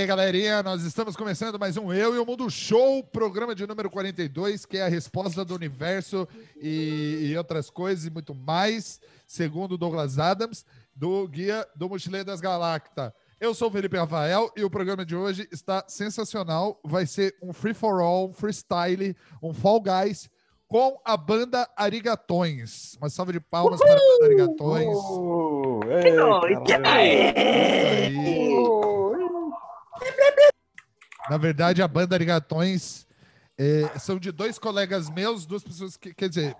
aí, galerinha, nós estamos começando mais um Eu e o Mundo Show, programa de número 42, que é a resposta do universo e, e outras coisas e muito mais, segundo Douglas Adams, do Guia do Mochileiro das Galactas. Eu sou o Felipe Rafael e o programa de hoje está sensacional. Vai ser um free for all, um freestyle, um Fall Guys com a banda Arigatões. Uma salva de palmas Uhul! para a banda Arigatões. Uh, Na verdade, a banda Arigatões é, são de dois colegas meus, duas pessoas que. Quer dizer,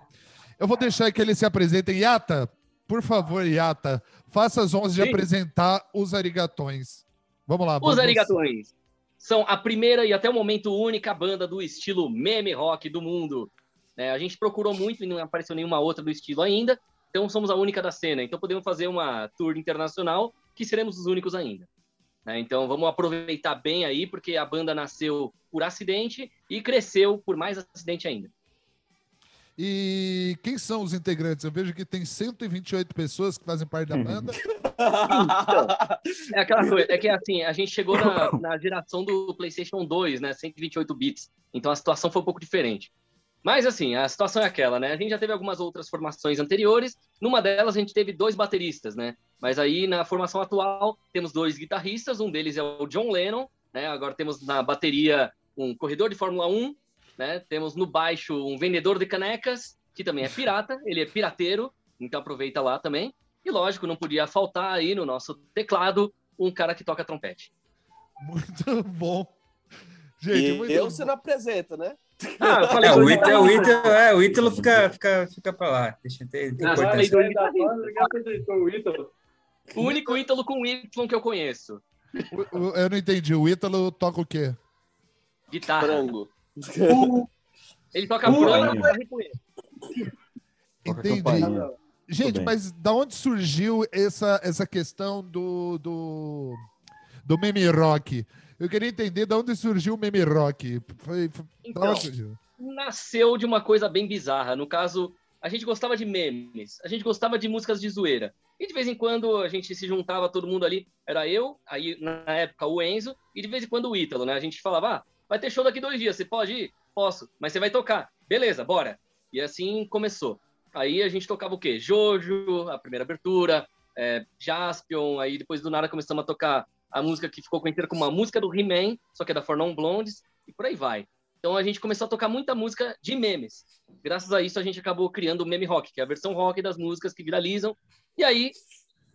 eu vou deixar que eles se apresentem. Yata, por favor, Yata, faça as honras de apresentar os Arigatões. Vamos lá. Os Arigatões são a primeira e até o momento única banda do estilo meme rock do mundo. É, a gente procurou muito e não apareceu nenhuma outra do estilo ainda, então somos a única da cena. Então podemos fazer uma tour internacional que seremos os únicos ainda. Né? Então vamos aproveitar bem aí, porque a banda nasceu por acidente e cresceu por mais acidente ainda. E quem são os integrantes? Eu vejo que tem 128 pessoas que fazem parte da banda. então, é aquela coisa, é que assim, a gente chegou na, na, geração do PlayStation 2, né? 128 bits. Então a situação foi um pouco diferente. Mas assim, a situação é aquela, né? A gente já teve algumas outras formações anteriores. Numa delas a gente teve dois bateristas, né? Mas aí na formação atual temos dois guitarristas, um deles é o John Lennon, né? Agora temos na bateria um corredor de Fórmula 1, né? Temos no baixo um vendedor de canecas, que também é pirata, ele é pirateiro, então aproveita lá também. E lógico, não podia faltar aí no nosso teclado um cara que toca trompete. Muito bom. Gente, e muito eu bom. você não apresenta, né? Ah, é, o, Ítalo, o, Ítalo, é, o Ítalo fica, fica, fica pra lá. Deixa eu ter, ter ah, o único Ítalo com Y que eu conheço. Eu não entendi. O Ítalo toca o quê? Guitarra. Frango. Ele toca frango Entendi. Gente, mas da onde surgiu essa, essa questão do, do, do meme rock? Eu queria entender de onde surgiu o meme rock. Foi, foi então, nasceu de uma coisa bem bizarra. No caso, a gente gostava de memes, a gente gostava de músicas de zoeira. E de vez em quando a gente se juntava todo mundo ali. Era eu, aí na época o Enzo, e de vez em quando o Ítalo, né? A gente falava, ah, vai ter show daqui dois dias, você pode ir? Posso, mas você vai tocar. Beleza, bora. E assim começou. Aí a gente tocava o quê? Jojo, a primeira abertura, é, Jaspion, aí depois do nada começamos a tocar a música que ficou conhecida como a música do He-Man, só que é da Fornon Blondes, e por aí vai. Então a gente começou a tocar muita música de memes. Graças a isso a gente acabou criando o meme rock, que é a versão rock das músicas que viralizam. E aí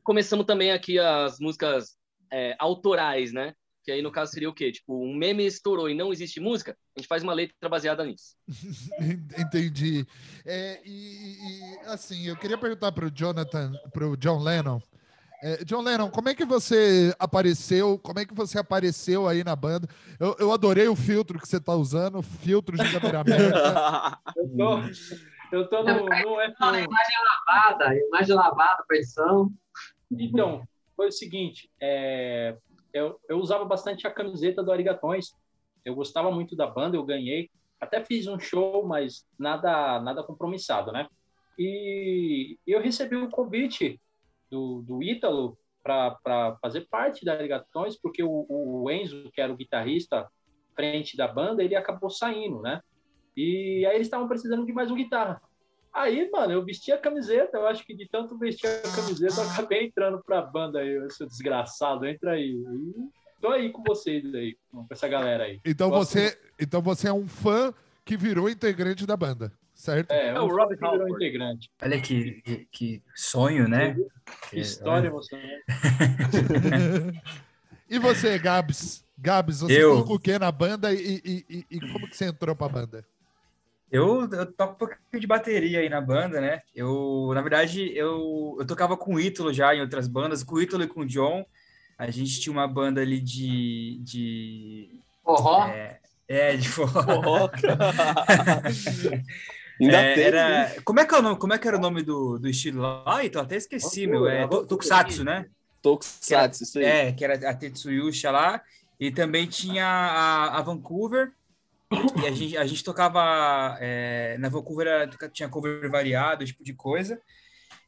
começamos também aqui as músicas é, autorais, né? Que aí no caso seria o quê? Tipo, um meme estourou e não existe música, a gente faz uma letra baseada nisso. Entendi. É, e, e, assim, eu queria perguntar para o Jonathan, para o John Lennon, John Lennon, como é que você apareceu? Como é que você apareceu aí na banda? Eu, eu adorei o filtro que você está usando, filtro de câmera aberta. eu tô, eu tô no, no F1. Imagem lavada, imagem lavada para edição. Então, foi o seguinte, é, eu, eu usava bastante a camiseta do Arigatões. Eu gostava muito da banda, eu ganhei. Até fiz um show, mas nada, nada compromissado, né? E eu recebi um convite do, do Ítalo para fazer parte da Ligatões, porque o, o, Enzo, que era o guitarrista frente da banda, ele acabou saindo, né? E aí eles estavam precisando de mais um guitarra. Aí, mano, eu vesti a camiseta, eu acho que de tanto vestir a camiseta, eu acabei entrando pra banda aí, seu desgraçado, entra aí. E tô aí com vocês aí, com essa galera aí. Então você, então você é um fã que virou integrante da banda certo? É, é o Robert virou integrante. Olha que, que, que sonho, né? Que história emocionante. e você, Gabs? Gabs, você eu... colocou o que na banda e, e, e, e, como que você entrou pra banda? Eu, eu toco um pouquinho de bateria aí na banda, né? Eu, na verdade, eu, eu tocava com o Ítalo já em outras bandas, com o Ítalo e com o John. A gente tinha uma banda ali de. de forró? É, é de forró. forró. Ainda é, era... como, é que é o nome, como é que era o nome do, do estilo lá? então, até esqueci, meu. É Tokusatsu, né? Tokusatsu, isso aí. É, que era a Tetsuyusha lá. E também tinha a, a Vancouver. E a gente, a gente tocava... É, na Vancouver tinha cover variado, tipo de coisa.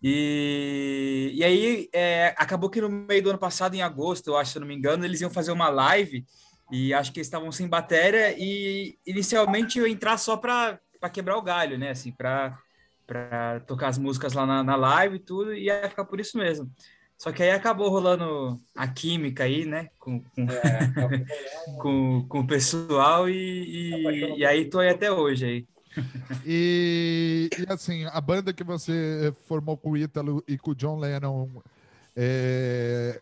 E, e aí é, acabou que no meio do ano passado, em agosto, eu acho, se eu não me engano, eles iam fazer uma live e acho que eles estavam sem bateria e inicialmente eu ia entrar só para quebrar o galho, né? Assim, para tocar as músicas lá na, na live e tudo, e ia ficar por isso mesmo. Só que aí acabou rolando a química aí, né? Com, com, é, com, com, o pessoal e, e, e aí tô aí até hoje aí. E, e, assim, a banda que você formou com o Ítalo e com o John Lennon, é...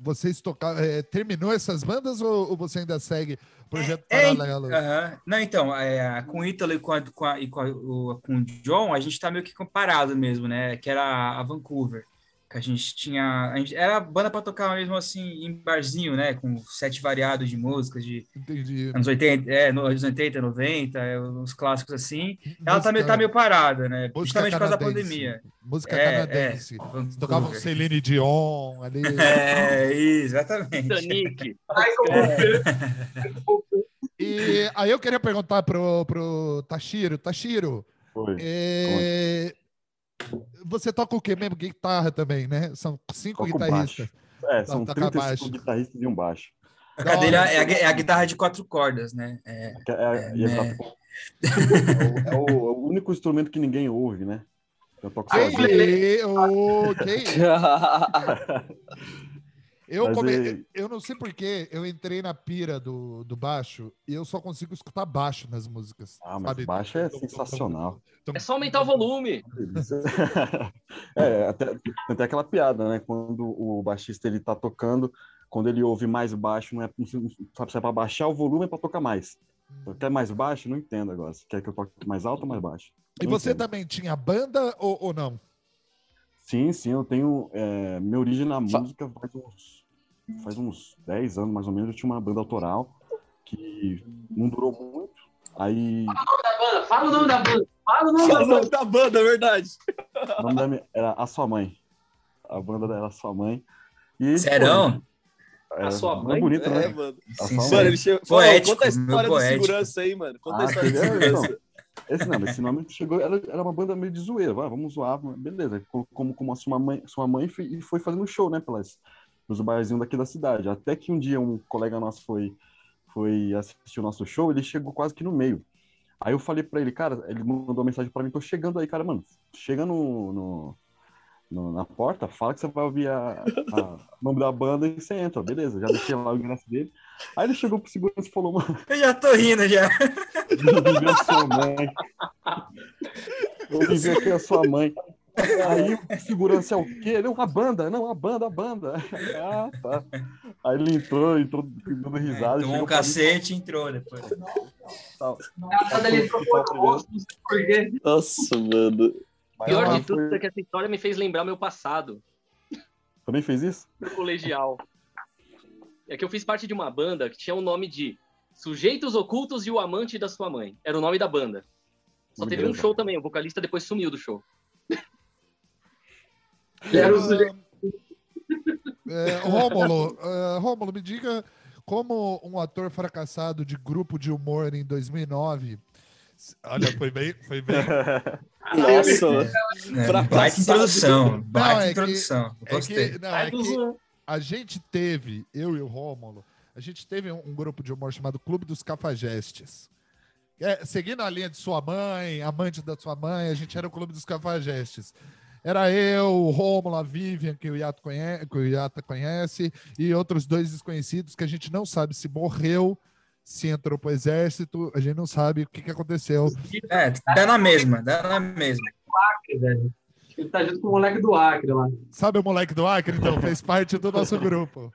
vocês tocaram, é, terminou essas bandas ou, ou, você ainda segue projeto é, paralelo? Uh -huh. Não, então, é, com o Ítalo e com, a, com, a, e com, a, o, com o John, a gente tá meio que comparado mesmo, né? Que era a Vancouver que a gente tinha. A gente, era banda para tocar mesmo assim em barzinho, né? Com sete variados de músicas de Entendi. anos 80, é, anos 80, 90, é, uns clássicos assim. Música, Ela tá meio, tá meio parada, né? Justamente por causa da pandemia. Música é, canadense. É, Tocavam Celine Dion ali. É, exatamente. Titanic. É. E aí eu queria perguntar pro, pro Tashiro. Tashiro, Oi. É, você toca o quê mesmo? Guitarra também, né? São cinco Toco guitarristas. Baixo. É, são 35 guitarristas e um baixo. A cadeira é a, é a, guitarra de quatro cordas, né? É, é, é, é, é. é o, o, único instrumento que ninguém ouve, né? Eu toco sozinho. Ok. Eu, come... eu não sei porquê, eu entrei na pira do, do baixo e eu só consigo escutar baixo nas músicas. Ah, mas sabe? baixo é sensacional. É só aumentar o volume. é, até, até aquela piada, né? Quando o baixista ele tá tocando, quando ele ouve mais baixo, não é sabe se é para baixar o volume é para tocar mais. Hum. Quer mais baixo? Não entendo agora. Se quer que eu toque mais alto ou mais baixo? Não e você entendo. também tinha banda ou, ou não? Sim, sim, eu tenho. É, minha origem na música faz uns faz uns 10 anos mais ou menos, eu tinha uma banda autoral que não durou muito. Aí. Fala o nome da banda, fala o nome da banda. Fala o nome, fala o nome da banda, é verdade. O nome da minha, era A Sua Mãe. A banda era A Sua Mãe. E, Serão? É, a sua mãe? Bonito, né? É, mano. Sim, mano, ele chegou... Poético, conta a história de segurança aí, mano. Conta ah, a história de segurança. Não. Esse não, esse nome chegou, era, era uma banda meio de zoeira, vai, vamos zoar, beleza. Como, como a sua mãe, sua mãe foi, e foi fazendo show, né, pelas, nos barzinhos daqui da cidade. Até que um dia um colega nosso foi, foi assistir o nosso show, ele chegou quase que no meio. Aí eu falei para ele, cara, ele mandou uma mensagem para mim, tô chegando aí, cara, mano, chega no, no, no, na porta, fala que você vai ouvir a, a nome da banda e você entra, beleza, já deixei lá o ingresso dele. Aí ele chegou pro segurança e falou, mano... Eu já tô rindo, já. Eu sua mãe. Eu vivi aqui a sua mãe. Aí o segurança é o quê? Ele é uma banda, não, a banda, a banda. Ah, tá. Aí ele entrou, entrou dando risada. É, tomou um cacete e entrou depois. Tá. Nossa, mano. Pior de tudo é que essa história me fez lembrar meu passado. Também fez isso? No colegial. É que eu fiz parte de uma banda que tinha o nome de Sujeitos Ocultos e o Amante da Sua Mãe. Era o nome da banda. Só teve um show também, o vocalista depois sumiu do show. Era o sujeito. É, Rômulo, uh, Rômulo, me diga como um ator fracassado de grupo de humor em 2009. Olha, foi bem. Foi bem... Nossa, é, baita introdução. Baita é introdução. Que, é que, não, é que a gente teve, eu e o Rômulo, a gente teve um, um grupo de humor chamado Clube dos Cafajestes. É, seguindo a linha de sua mãe, amante da sua mãe, a gente era o Clube dos Cafajestes. Era eu, o Rômulo, a Vivian, que o, Yato conhece, que o Yata conhece, e outros dois desconhecidos que a gente não sabe se morreu, se entrou pro exército, a gente não sabe o que, que aconteceu. É, dá na mesma, dá na mesma. Ele tá junto com o moleque do Acre lá. Sabe o moleque do Acre? Então, fez parte do nosso grupo.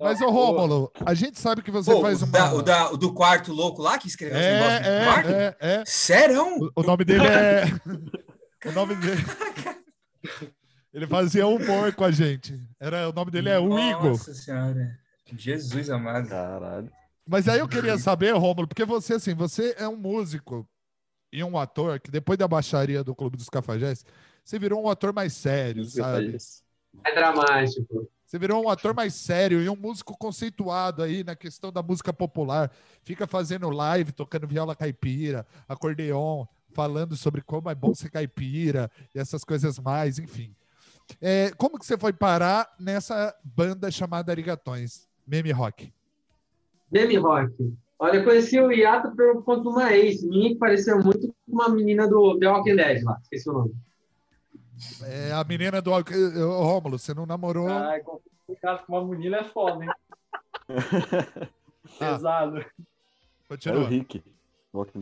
Mas, ô Rômulo, a gente sabe que você Pô, faz uma... Da, o, da, o do quarto louco lá, que escreveu é, esse negócio do é, quarto? É, é. Sério? O, o nome dele é... O nome dele. Ele fazia humor com a gente. Era, o nome dele é o Igor. Nossa Senhora. Jesus amado. Caralho. Mas aí eu queria saber, Rômulo, porque você, assim, você é um músico e um ator que depois da baixaria do Clube dos Cafajés, você virou um ator mais sério, sabe? É dramático. Você virou um ator mais sério e um músico conceituado aí na questão da música popular. Fica fazendo live, tocando viola caipira, acordeon, falando sobre como é bom ser caipira e essas coisas mais, enfim. É, como que você foi parar nessa banda chamada Arigatões? Meme Rock. Meme Rock. Olha, eu conheci o Iato por conta de uma ex minha que parecia muito com uma menina do The Walking Dead lá, esqueci o nome. É a menina do Rômulo, você não namorou? Ai, complicado com uma menina é foda, hein? Ah. Pesado. Continua. É o Rick.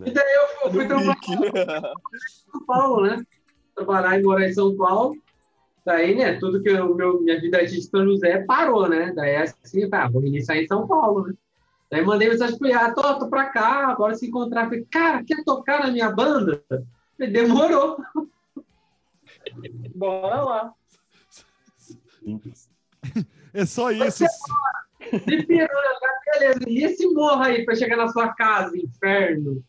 E daí eu fui trabalhar em São Paulo, né? Trabalhar e morar em São Paulo. Daí, né, tudo que o meu, minha vida de São José parou, né? Daí assim, ah, vou iniciar em São Paulo, né? Daí mandei mensagem pro Iá, tô, tô pra cá, bora se encontrar. Falei, cara, quer tocar na minha banda? Falei, demorou. Bora lá. É só isso. De piranga, beleza. E esse morro aí pra chegar na sua casa, inferno?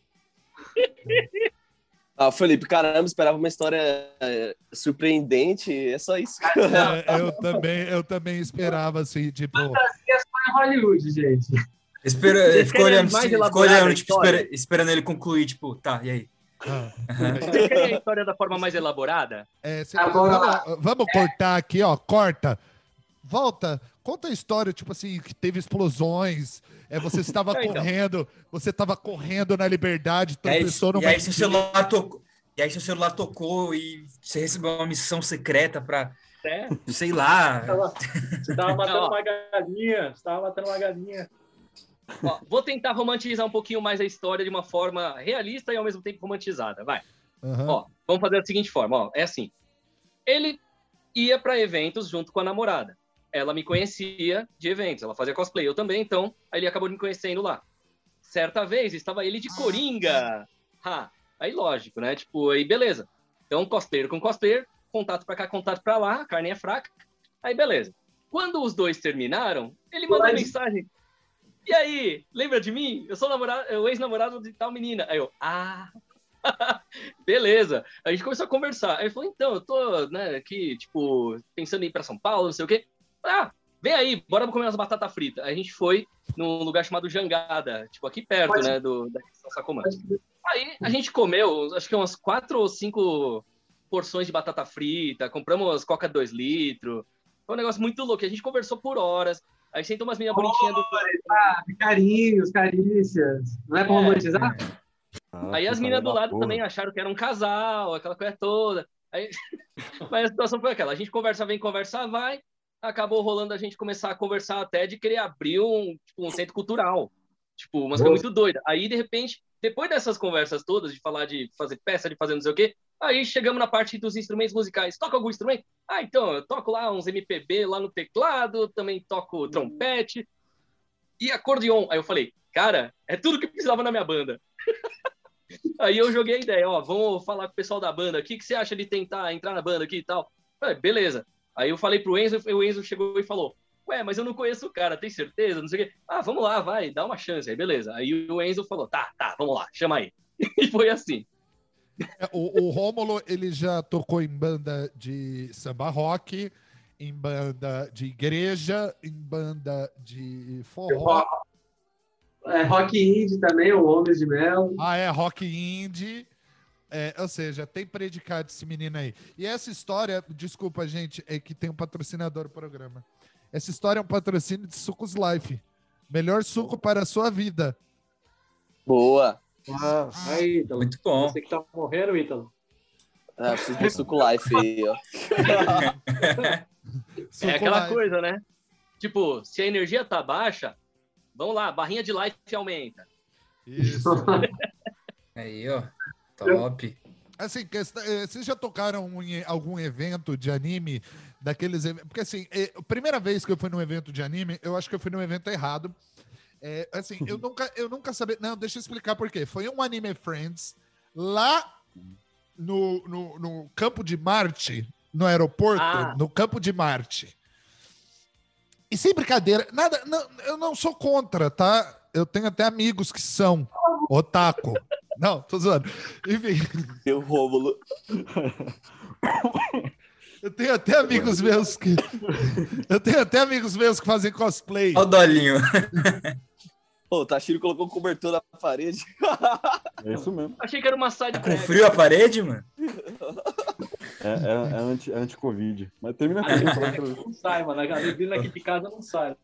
Ah, Felipe, caramba, esperava uma história é, surpreendente, é só isso. É, eu, também, eu também esperava, assim, tipo... Fantasia só em Hollywood, gente. Espera, ficou olhando, ficou olhando tipo, espera, esperando ele concluir, tipo, tá, e aí? Ah. Você quer a história da forma mais elaborada? É, você, vamos, vamos cortar aqui, ó, corta. Volta, conta a história, tipo assim, que teve explosões, é, você estava então. correndo, você estava correndo na liberdade, tropeçou numa... E aí seu celular tocou, e aí seu celular tocou e você recebeu uma missão secreta para é? sei lá. Você estava matando uma galinha, você estava matando uma galinha. Ó, vou tentar romantizar um pouquinho mais a história de uma forma realista e ao mesmo tempo romantizada. Vai. Uhum. Ó, vamos fazer da seguinte forma. Ó, é assim. Ele ia para eventos junto com a namorada. Ela me conhecia de eventos. Ela fazia cosplay, eu também. Então, aí ele acabou me conhecendo lá. Certa vez estava ele de coringa. Ha, aí lógico, né? Tipo, aí beleza. Então, cosplayer com cosplayer, contato para cá, contato para lá, a carne é fraca. Aí beleza. Quando os dois terminaram, ele mandou Mas... mensagem e aí, lembra de mim? Eu sou namorado, o ex-namorado de tal menina. Aí eu, ah, beleza. A gente começou a conversar. Aí ele falou, então, eu tô, né, aqui, tipo, pensando em ir pra São Paulo, não sei o quê. Ah, vem aí, bora comer umas batatas fritas. A gente foi num lugar chamado Jangada, tipo, aqui perto, Pode. né, do, da Sacomã. Aí a gente comeu, acho que umas quatro ou cinco porções de batata frita, compramos coca 2 litros. Foi um negócio muito louco. A gente conversou por horas. Aí sentou umas meninas bonitinhas do. Ah, carinhos, carícias. Não é pra é. romantizar? Ah, aí as meninas do lado porra. também acharam que era um casal, aquela coisa toda. Aí... Mas a situação foi aquela: a gente conversa, vem, conversa, vai. Acabou rolando a gente começar a conversar até de querer abrir um, tipo, um centro cultural. Tipo, umas coisas muito doidas. Aí, de repente, depois dessas conversas todas, de falar de fazer peça, de fazer não sei o quê, Aí chegamos na parte dos instrumentos musicais. Toca algum instrumento? Ah, então, eu toco lá uns MPB lá no teclado, também toco trompete e acordeon. Aí eu falei, cara, é tudo que precisava na minha banda. Aí eu joguei a ideia, ó, vamos falar com o pessoal da banda, o que, que você acha de tentar entrar na banda aqui e tal? Falei, beleza. Aí eu falei pro Enzo, o Enzo chegou e falou, ué, mas eu não conheço o cara, tem certeza? Não sei o quê. Ah, vamos lá, vai, dá uma chance. Aí beleza. Aí o Enzo falou, tá, tá, vamos lá, chama aí. E foi assim. É, o, o Rômulo, ele já tocou em banda de samba rock, em banda de igreja, em banda de forró. É, rock indie também, o Homens de Mel. Ah, é, rock indie. É, ou seja, tem predicado esse menino aí. E essa história, desculpa, gente, é que tem um patrocinador do programa. Essa história é um patrocínio de Sucos Life. Melhor suco para a sua vida. Boa. Ah, aí, Ítalo. Muito bom. Você que tá morrendo, Ítalo. Ah, preciso de suco life aí, ó. é aquela life. coisa, né? Tipo, se a energia tá baixa, vamos lá, barrinha de life aumenta. Isso. aí, ó. Top. Assim, eh, vocês já tocaram em algum evento de anime daqueles Porque assim, eh, a primeira vez que eu fui num evento de anime, eu acho que eu fui num evento errado. É, assim, eu nunca, eu nunca sabia. Não, deixa eu explicar por quê. Foi um Anime Friends lá no, no, no campo de Marte, no aeroporto, ah. no campo de Marte. E sem brincadeira, nada, não, eu não sou contra, tá? Eu tenho até amigos que são otaku. Não, tô zoando. Enfim. Meu Rômulo. Eu tenho até amigos meus que. Eu tenho até amigos meus que fazem cosplay. Olha o Dolinho. Pô, o Tashiro colocou um cobertor na parede. É isso mesmo. Achei que era uma side Tá com frio a parede, mano? É, é, é anti, é anti-Covid. Mas termina com isso. Não sai, mano. A neblina aqui de casa não sai.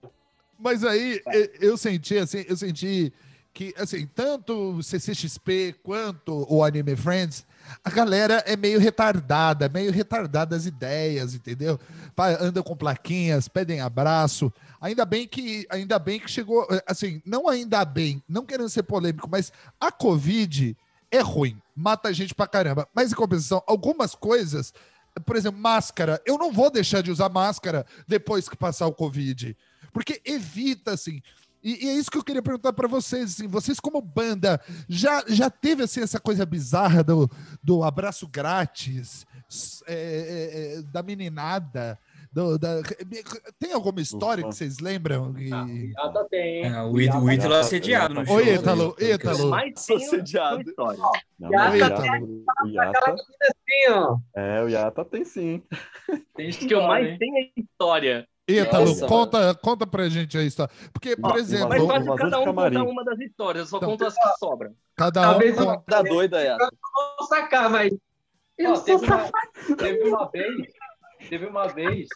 Mas aí e- eu senti assim, eu senti que assim, tanto o CCXP quanto o Anime Friends, a galera é meio retardada, meio retardada as ideias, entendeu? Pa- Anda com plaquinhas, pedem abraço. Ainda bem que ainda bem que chegou, assim, não ainda bem, não querendo ser polêmico, mas a Covid é ruim, mata a gente pra caramba. Mas em compensação, algumas coisas, por exemplo, máscara, eu não vou deixar de usar máscara depois que passar o Covid porque evita, assim. E, e é isso que eu queria perguntar para vocês, assim, vocês como banda, já, já teve, assim, essa coisa bizarra do, do abraço grátis, é, é, é, da meninada, do- da- tem alguma história que vocês lembram? E- Ah, tem. Ah, o Ítalo, é assediado no show. Oi, né? Ítalo, Ítalo. Tem Assediado. o Yata, tem- Aquela Yata, menina assim, ó. é, o Yata tem sim. Tem O que eu mais tenho é história. Ítalo, Nossa, conta, conta pra gente a história. Porque, por Ó, exemplo, Mas cada um contar uma das histórias, eu só Então, conto as que sobram. cada um Talvez eu- conta. Tá doida, Yata. Vou sacar, mas. Eu Ó, teve, uma, teve uma vez, teve uma vez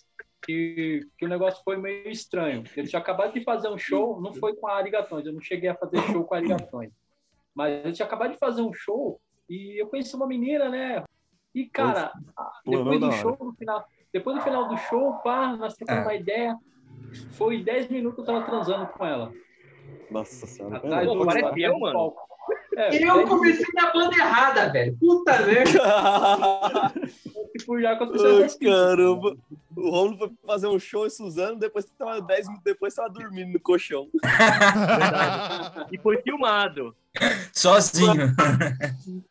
que, que o negócio foi meio estranho. Eu tinha acabado de fazer um show, não foi com a Arigatões, eu não cheguei a fazer show com a Arigatões. Mas eu tinha acabado de fazer um show e eu conheci uma menina, né? E, cara, Planou depois do show, no final, depois do final do show, pá, nós trocamos É. uma ideia. Foi 10 minutos que eu tava transando com ela. Nossa senhora. Atrás Pô, do- parece atrás eu, mano. palco. É, Eu 10 comecei na banda errada, velho. Puta merda. por já aconteceu Ai, coisas. caramba. O Romulo foi fazer um show em Suzano, depois tava 10 minutos depois tava dormindo no colchão. E foi filmado. Sozinho.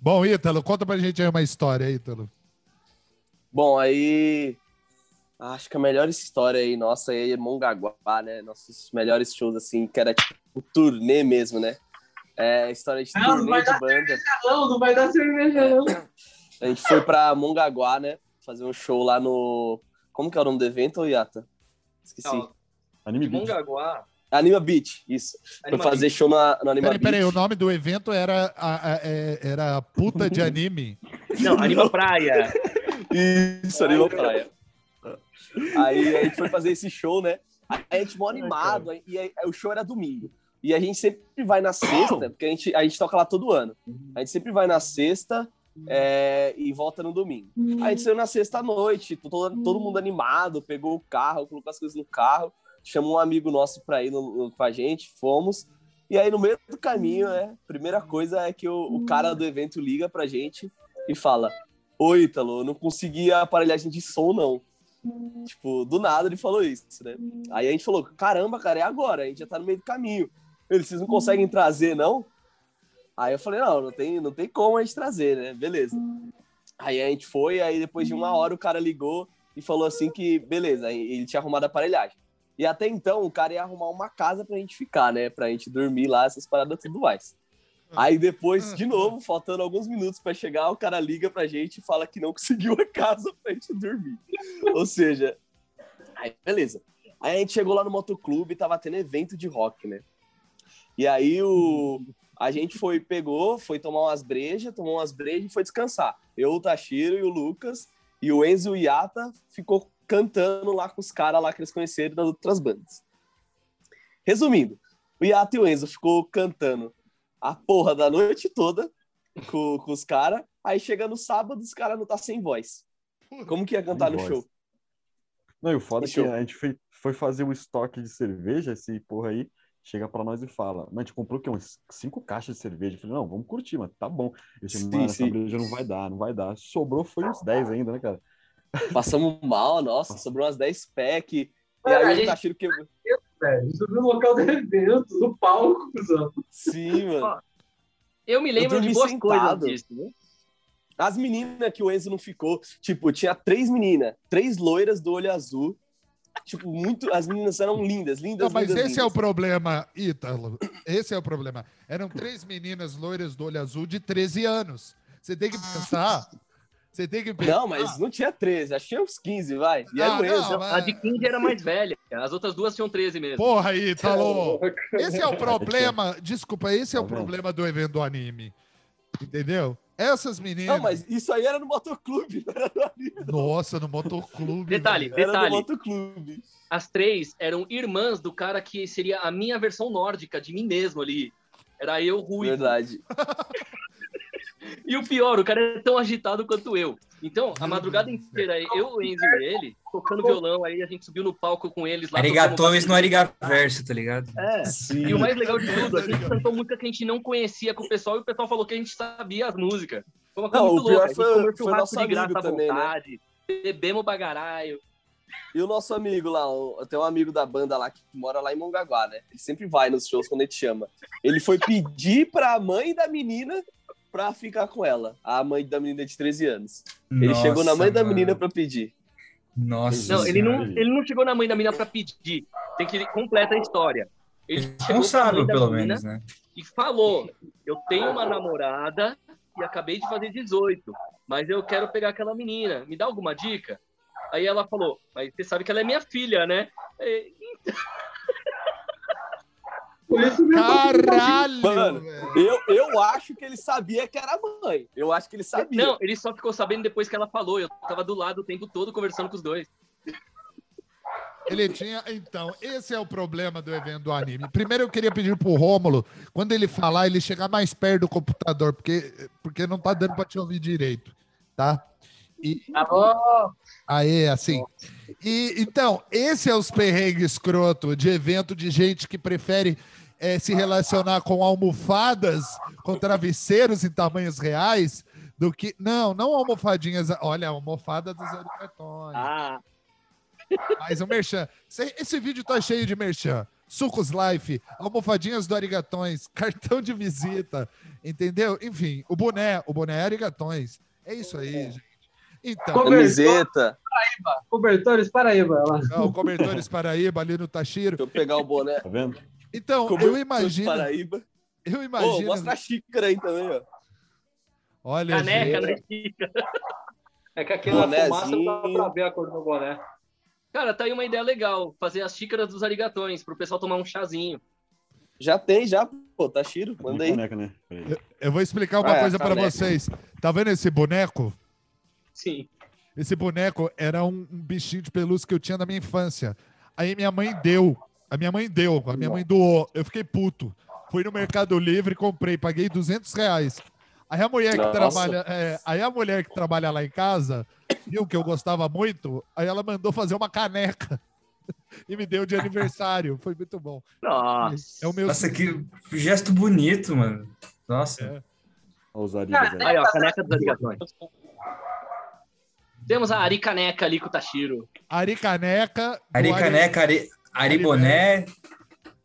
Bom, Ítalo, conta pra gente aí uma história, Ítalo. Bom, aí. Acho que a melhor história aí, nossa, aí é Mongaguá, né? Nossos melhores shows, assim, que era tipo turnê mesmo, né? É história de Não, não turnê vai de dar banda. Não, não vai dar cerveja, não. A gente foi pra Mongaguá, né? Fazer um show lá no. Como que é o nome do evento, Yata? Esqueci. Não, Anime Beat. Mongaguá. Anima Beach, isso. Foi Anima fazer show na, no Anima Peraí, peraí, o Beach. nome do evento era, a, a- é- era puta de anime. Não, Anima Praia. Isso, Anima Praia. Aí a gente foi fazer esse show, né? Aí a gente mó animado, aí- e aí, o show era domingo. E a gente sempre vai na sexta, porque a gente, a gente toca lá todo ano. A gente sempre vai na sexta é, e volta no domingo. Aí a gente saiu na sexta à noite, todo, todo mundo animado, pegou o carro, colocou as coisas no carro, chamou um amigo nosso pra ir no- no- com a gente, fomos. E aí no meio do caminho, né, primeira coisa é que o, o cara do evento liga pra gente e fala: Oi, Ítalo, eu não consegui a aparelhagem de som, não. Tipo, do nada ele falou isso, né? Aí a gente falou: caramba, cara, é agora, a gente já tá no meio do caminho. Ele, vocês não conseguem trazer, não? Aí eu falei: não, não tem, não tem como a gente trazer, né? Beleza. Aí a gente foi, aí depois de uma hora o cara ligou e falou assim que, beleza, ele tinha arrumado a aparelhagem. E até então o cara ia arrumar uma casa pra gente ficar, né? Pra gente dormir lá, essas paradas tudo mais. Aí depois, de novo, faltando alguns minutos pra chegar, o cara liga pra gente e fala que não conseguiu a casa pra gente dormir. Ou seja, aí beleza. Aí a gente chegou lá no motoclube e tava tendo evento de rock, né? E aí o a gente foi, pegou, foi tomar umas brejas, tomou umas brejas e foi descansar. Eu, o Tashiro e o Lucas e o Enzo e o Yata ficou cantando lá com os caras lá que eles conheceram das outras bandas. Resumindo, o Yata e o Enzo ficou cantando a porra da noite toda com, com os caras, aí chega no sábado os caras não tá sem voz. Como que ia cantar Sem no voz. show? Não, e o foda é que Show. a gente foi, foi fazer o estoque de cerveja, esse porra aí, chega pra nós e fala, mas a gente comprou o quê? Uns cinco caixas de cerveja. Eu falei, não, vamos curtir, mas tá bom. Eu Sim, sim. breja não vai dar, não vai dar. Sobrou foi uns 10 ainda, né, cara? Passamos mal, nossa, sobrou umas 10 pack. E Cara, a aí o gente- Tashiro que velho. Isso no local do evento, no palco, cuzão. Sim, mano. Eu me lembro dormi de boas sentado. coisas disso, né? As meninas que o Enzo não ficou, tipo, tinha três meninas, três loiras do olho azul. Tipo, muito. As meninas eram lindas, lindas, Não, mas lindas, esse é o lindas. problema, Ítalo. Esse é o problema. Eram três meninas loiras do olho azul de 13 anos. Você tem que pensar. Você tem que pensar. Não, mas não tinha 13, acho que tinha uns 15, vai. E era Ah, o Enzo. não, mas- A de 15 era mais velha. As outras duas tinham 13 mesmo. Porra aí, Talô. Esse é o problema. Desculpa, esse é o Tá problema do evento do anime. Entendeu? Essas meninas. Não, mas isso aí era no motoclube, não era no anime. Nossa, no motoclube. Detalhe, velho. Era no Detalhe. motoclube. As três eram irmãs do cara que seria a minha versão nórdica de mim mesmo ali. Era eu, Rui. Verdade. E o pior, o cara é tão agitado quanto eu. Então, a madrugada do inteira, eu, o Enzo e ele, tocando violão, aí a gente subiu no palco com eles lá. Arigatões no Arigaverso, tá ligado? É. Sim. E o mais legal de tudo, a gente cantou música que a gente não conhecia com o pessoal e o pessoal falou que a gente sabia as músicas. Foi uma coisa Não, muito louca. A gente foi- comeu foi de graça amigo à também, né? vontade, bebemos bagaralho. E o nosso amigo lá, o- tem um amigo da banda lá que mora lá em Mongaguá, né? Ele sempre vai nos shows quando a gente chama. Ele foi pedir pra mãe da menina pra ficar com ela. A mãe da menina de 13 anos. Ele Nossa, chegou na mãe da mano. menina pra pedir. Nossa. Não, ele não, Senhora. ele não chegou na mãe da menina pra pedir. Tem que completa a história. Ele chegou pra mãe Responsável, da pelo menina menos, né? e falou: Eu tenho uma namorada e acabei de fazer 18, mas eu quero pegar aquela menina. Me dá alguma dica? Aí ela falou: Mas você sabe que ela é minha filha, né? E-. Caralho, Mano. Eu, eu acho que ele sabia que era a mãe. Eu acho que ele sabia. Não, ele só ficou sabendo depois que ela falou. Eu tava do lado o tempo todo conversando com os dois. Ele tinha. Então, esse é o problema do evento do anime. Primeiro, eu queria pedir pro Rômulo, quando ele falar, ele chegar mais perto do computador, porque, porque não tá dando pra te ouvir direito, tá? E, Alô? Aí, assim. E, então, esse é os perrengues escroto de evento de gente que prefere eh, se relacionar com almofadas, com travesseiros em tamanhos reais, do que. Não, não almofadinhas. Olha, almofada dos cartões. Ah, Mais um merchan. Esse, esse vídeo tá cheio de merchan. Sucos Life, almofadinhas do Arigatões, cartão de visita, entendeu? Enfim, o boné, o boné é Arigatões. É isso aí, gente. Então, Camiseta. Cobertores Paraíba. Lá. ó, o Cobertores Paraíba ali no Tashiro. Deixa eu pegar o boné. Tá vendo? Então, eu Cobertores imagino, Paraíba. eu Pô, imagino. mostra a xícara aí também, ó. Olha, caneca, gente, né? Chica? É que aqui na Bonézinho. fumaça não dá pra ver a cor do meu boné. Cara, tá aí uma ideia legal. Fazer as xícaras dos arigatões, pro pessoal tomar um chazinho. Já tem, já. Pô, tá Shiro, manda aí. Caneca, né? Peraí. eu vou explicar uma Ah, é, coisa pra caneca. vocês. Tá vendo esse boneco? Sim. Esse boneco era um, um bichinho de pelúcia que eu tinha na minha infância. Aí minha mãe deu. A minha mãe deu, a minha mãe doou. Eu fiquei puto. Fui no Mercado Livre, comprei, paguei 200 reais. Aí a mulher que Nossa. trabalha, é, aí a mulher que trabalha lá em casa viu que eu gostava muito, aí ela mandou fazer uma caneca e me deu de aniversário. Foi muito bom. Nossa. É o meu Nossa, que gesto bonito, mano. Nossa. É. Olha os arigos aí. Aí, ó, caneca dos arigatões. Temos a Ari Caneca ali com o Tashiro. Ari Caneca. do Ari Ari- Boné,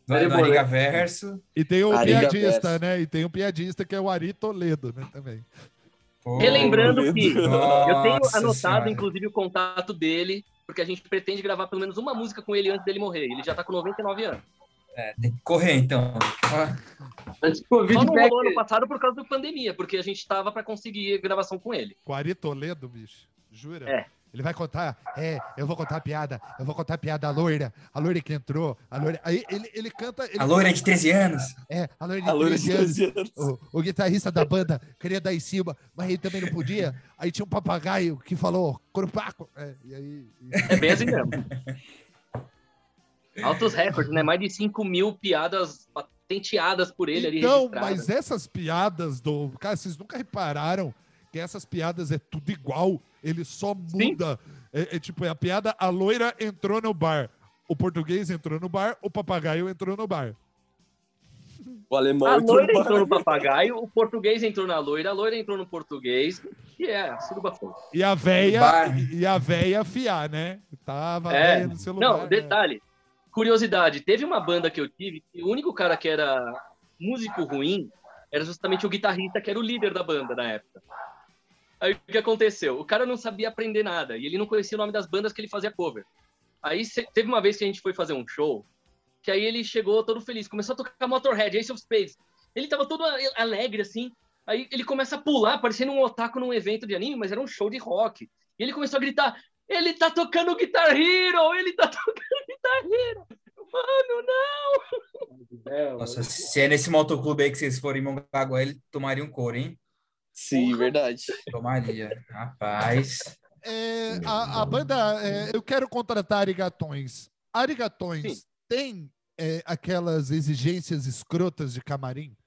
Ari. Arigaverso. E tem o Ariga piadista, Verso. né? E tem o piadista que é o Ari Toledo, né? Também. Pô, Relembrando que eu tenho anotado, Senhora. inclusive, o contato dele, porque a gente pretende gravar pelo menos uma música com ele antes dele morrer. Ele já tá com 99 anos. É, tem que correr, então. Antes do Covid Só não rolou ano passado por causa da pandemia, porque a gente tava pra conseguir gravação com ele. Com o Ari Toledo, bicho. Jura? É. Ele vai contar, é, eu vou contar a piada, eu vou contar a piada, a loira, a loira que entrou, a loira. Aí ele, ele canta. Ele A loira de 13 anos. É, a loira de A loira de 13 anos. 13 anos. O, o guitarrista da banda queria dar em cima, mas ele também não podia. Aí tinha um papagaio que falou, Corupaco. É, e aí. e- É bem assim mesmo. Altos recordes, né? Mais de 5 mil piadas patenteadas por ele ali Então, registradas. mas essas piadas do. Cara, vocês nunca repararam que essas piadas é tudo igual. Ele só muda. É, é tipo, é a piada, a loira entrou no bar. O português entrou no bar, o papagaio entrou no bar. O alemão A entrou loira no entrou no papagaio, o português entrou na loira, a loira entrou no português, e é, a suruba foi. E a véia, Bar. e a véia fiar, né? Tava a É. no celular. Não, né? detalhe. Curiosidade, teve uma banda que eu tive, que o único cara que era músico ruim era justamente o guitarrista, que era o líder da banda na época. Aí o que aconteceu? O cara não sabia aprender nada, e ele não conhecia o nome das bandas que ele fazia cover. Aí teve uma vez que a gente foi fazer um show, que aí ele chegou todo feliz, começou a tocar Motorhead, Ace of Spades. Ele tava todo alegre, assim. Aí ele começa a pular, parecendo um otaku num evento de anime, mas era um show de rock. E ele começou a gritar: Ele tá tocando Guitar Hero! Ele tá tocando Guitar Hero! Mano, não! Nossa, se é nesse motoclube aí que vocês forem em Mongaguá, ele tomaria um couro, hein? Sim, verdade. Tomaria. Rapaz. É, a, a banda, é, eu quero contratar arigatões. Arigatões Sim. tem é, aquelas exigências escrotas de camarim?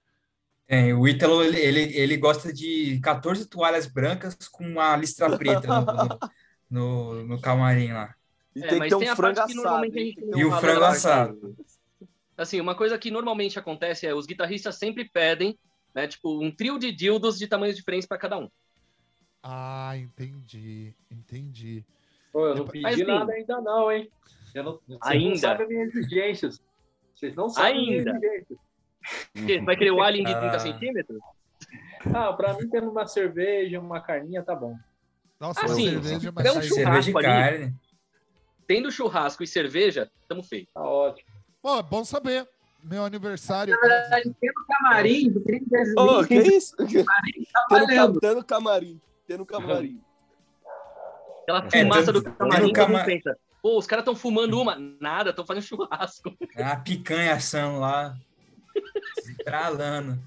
Tem, o Ítalo, ele, ele, ele gosta de 14 toalhas brancas com uma listra preta no, no, no, camarim lá. E É, tem que ter um tem frango assado. E o frango assado. Assim, uma coisa que normalmente acontece é os guitarristas sempre pedem, né, tipo, um trio de dildos de tamanhos diferentes para cada um. Ah, entendi, entendi. Pô, eu não pedi Mas, sim. nada ainda não, hein? Eu não, vocês Ainda. não sabem as minhas exigências. Vocês não sabem as Ainda. minhas exigências. Porque Vai querer o alien de 30 Ah. centímetros? Ah, pra mim, tendo uma cerveja, uma carninha, tá bom. Nossa, Ah, uma sim. cerveja, mas Dá um churrasco. E ali. carne. Tendo churrasco e cerveja, tamo feio. Tá ótimo. Pô, é bom saber. Meu aniversário. Na verdade, tem no camarim do 30 vezes Ô, que 20, isso? tá Tendo, tendo camarim. Tendo camarim. Aquela É, fumaça tanto- do camarim, mundo cama- pensa, pô, os caras estão fumando uma. Nada, estão fazendo churrasco. É uma picanha assando lá. Estralando.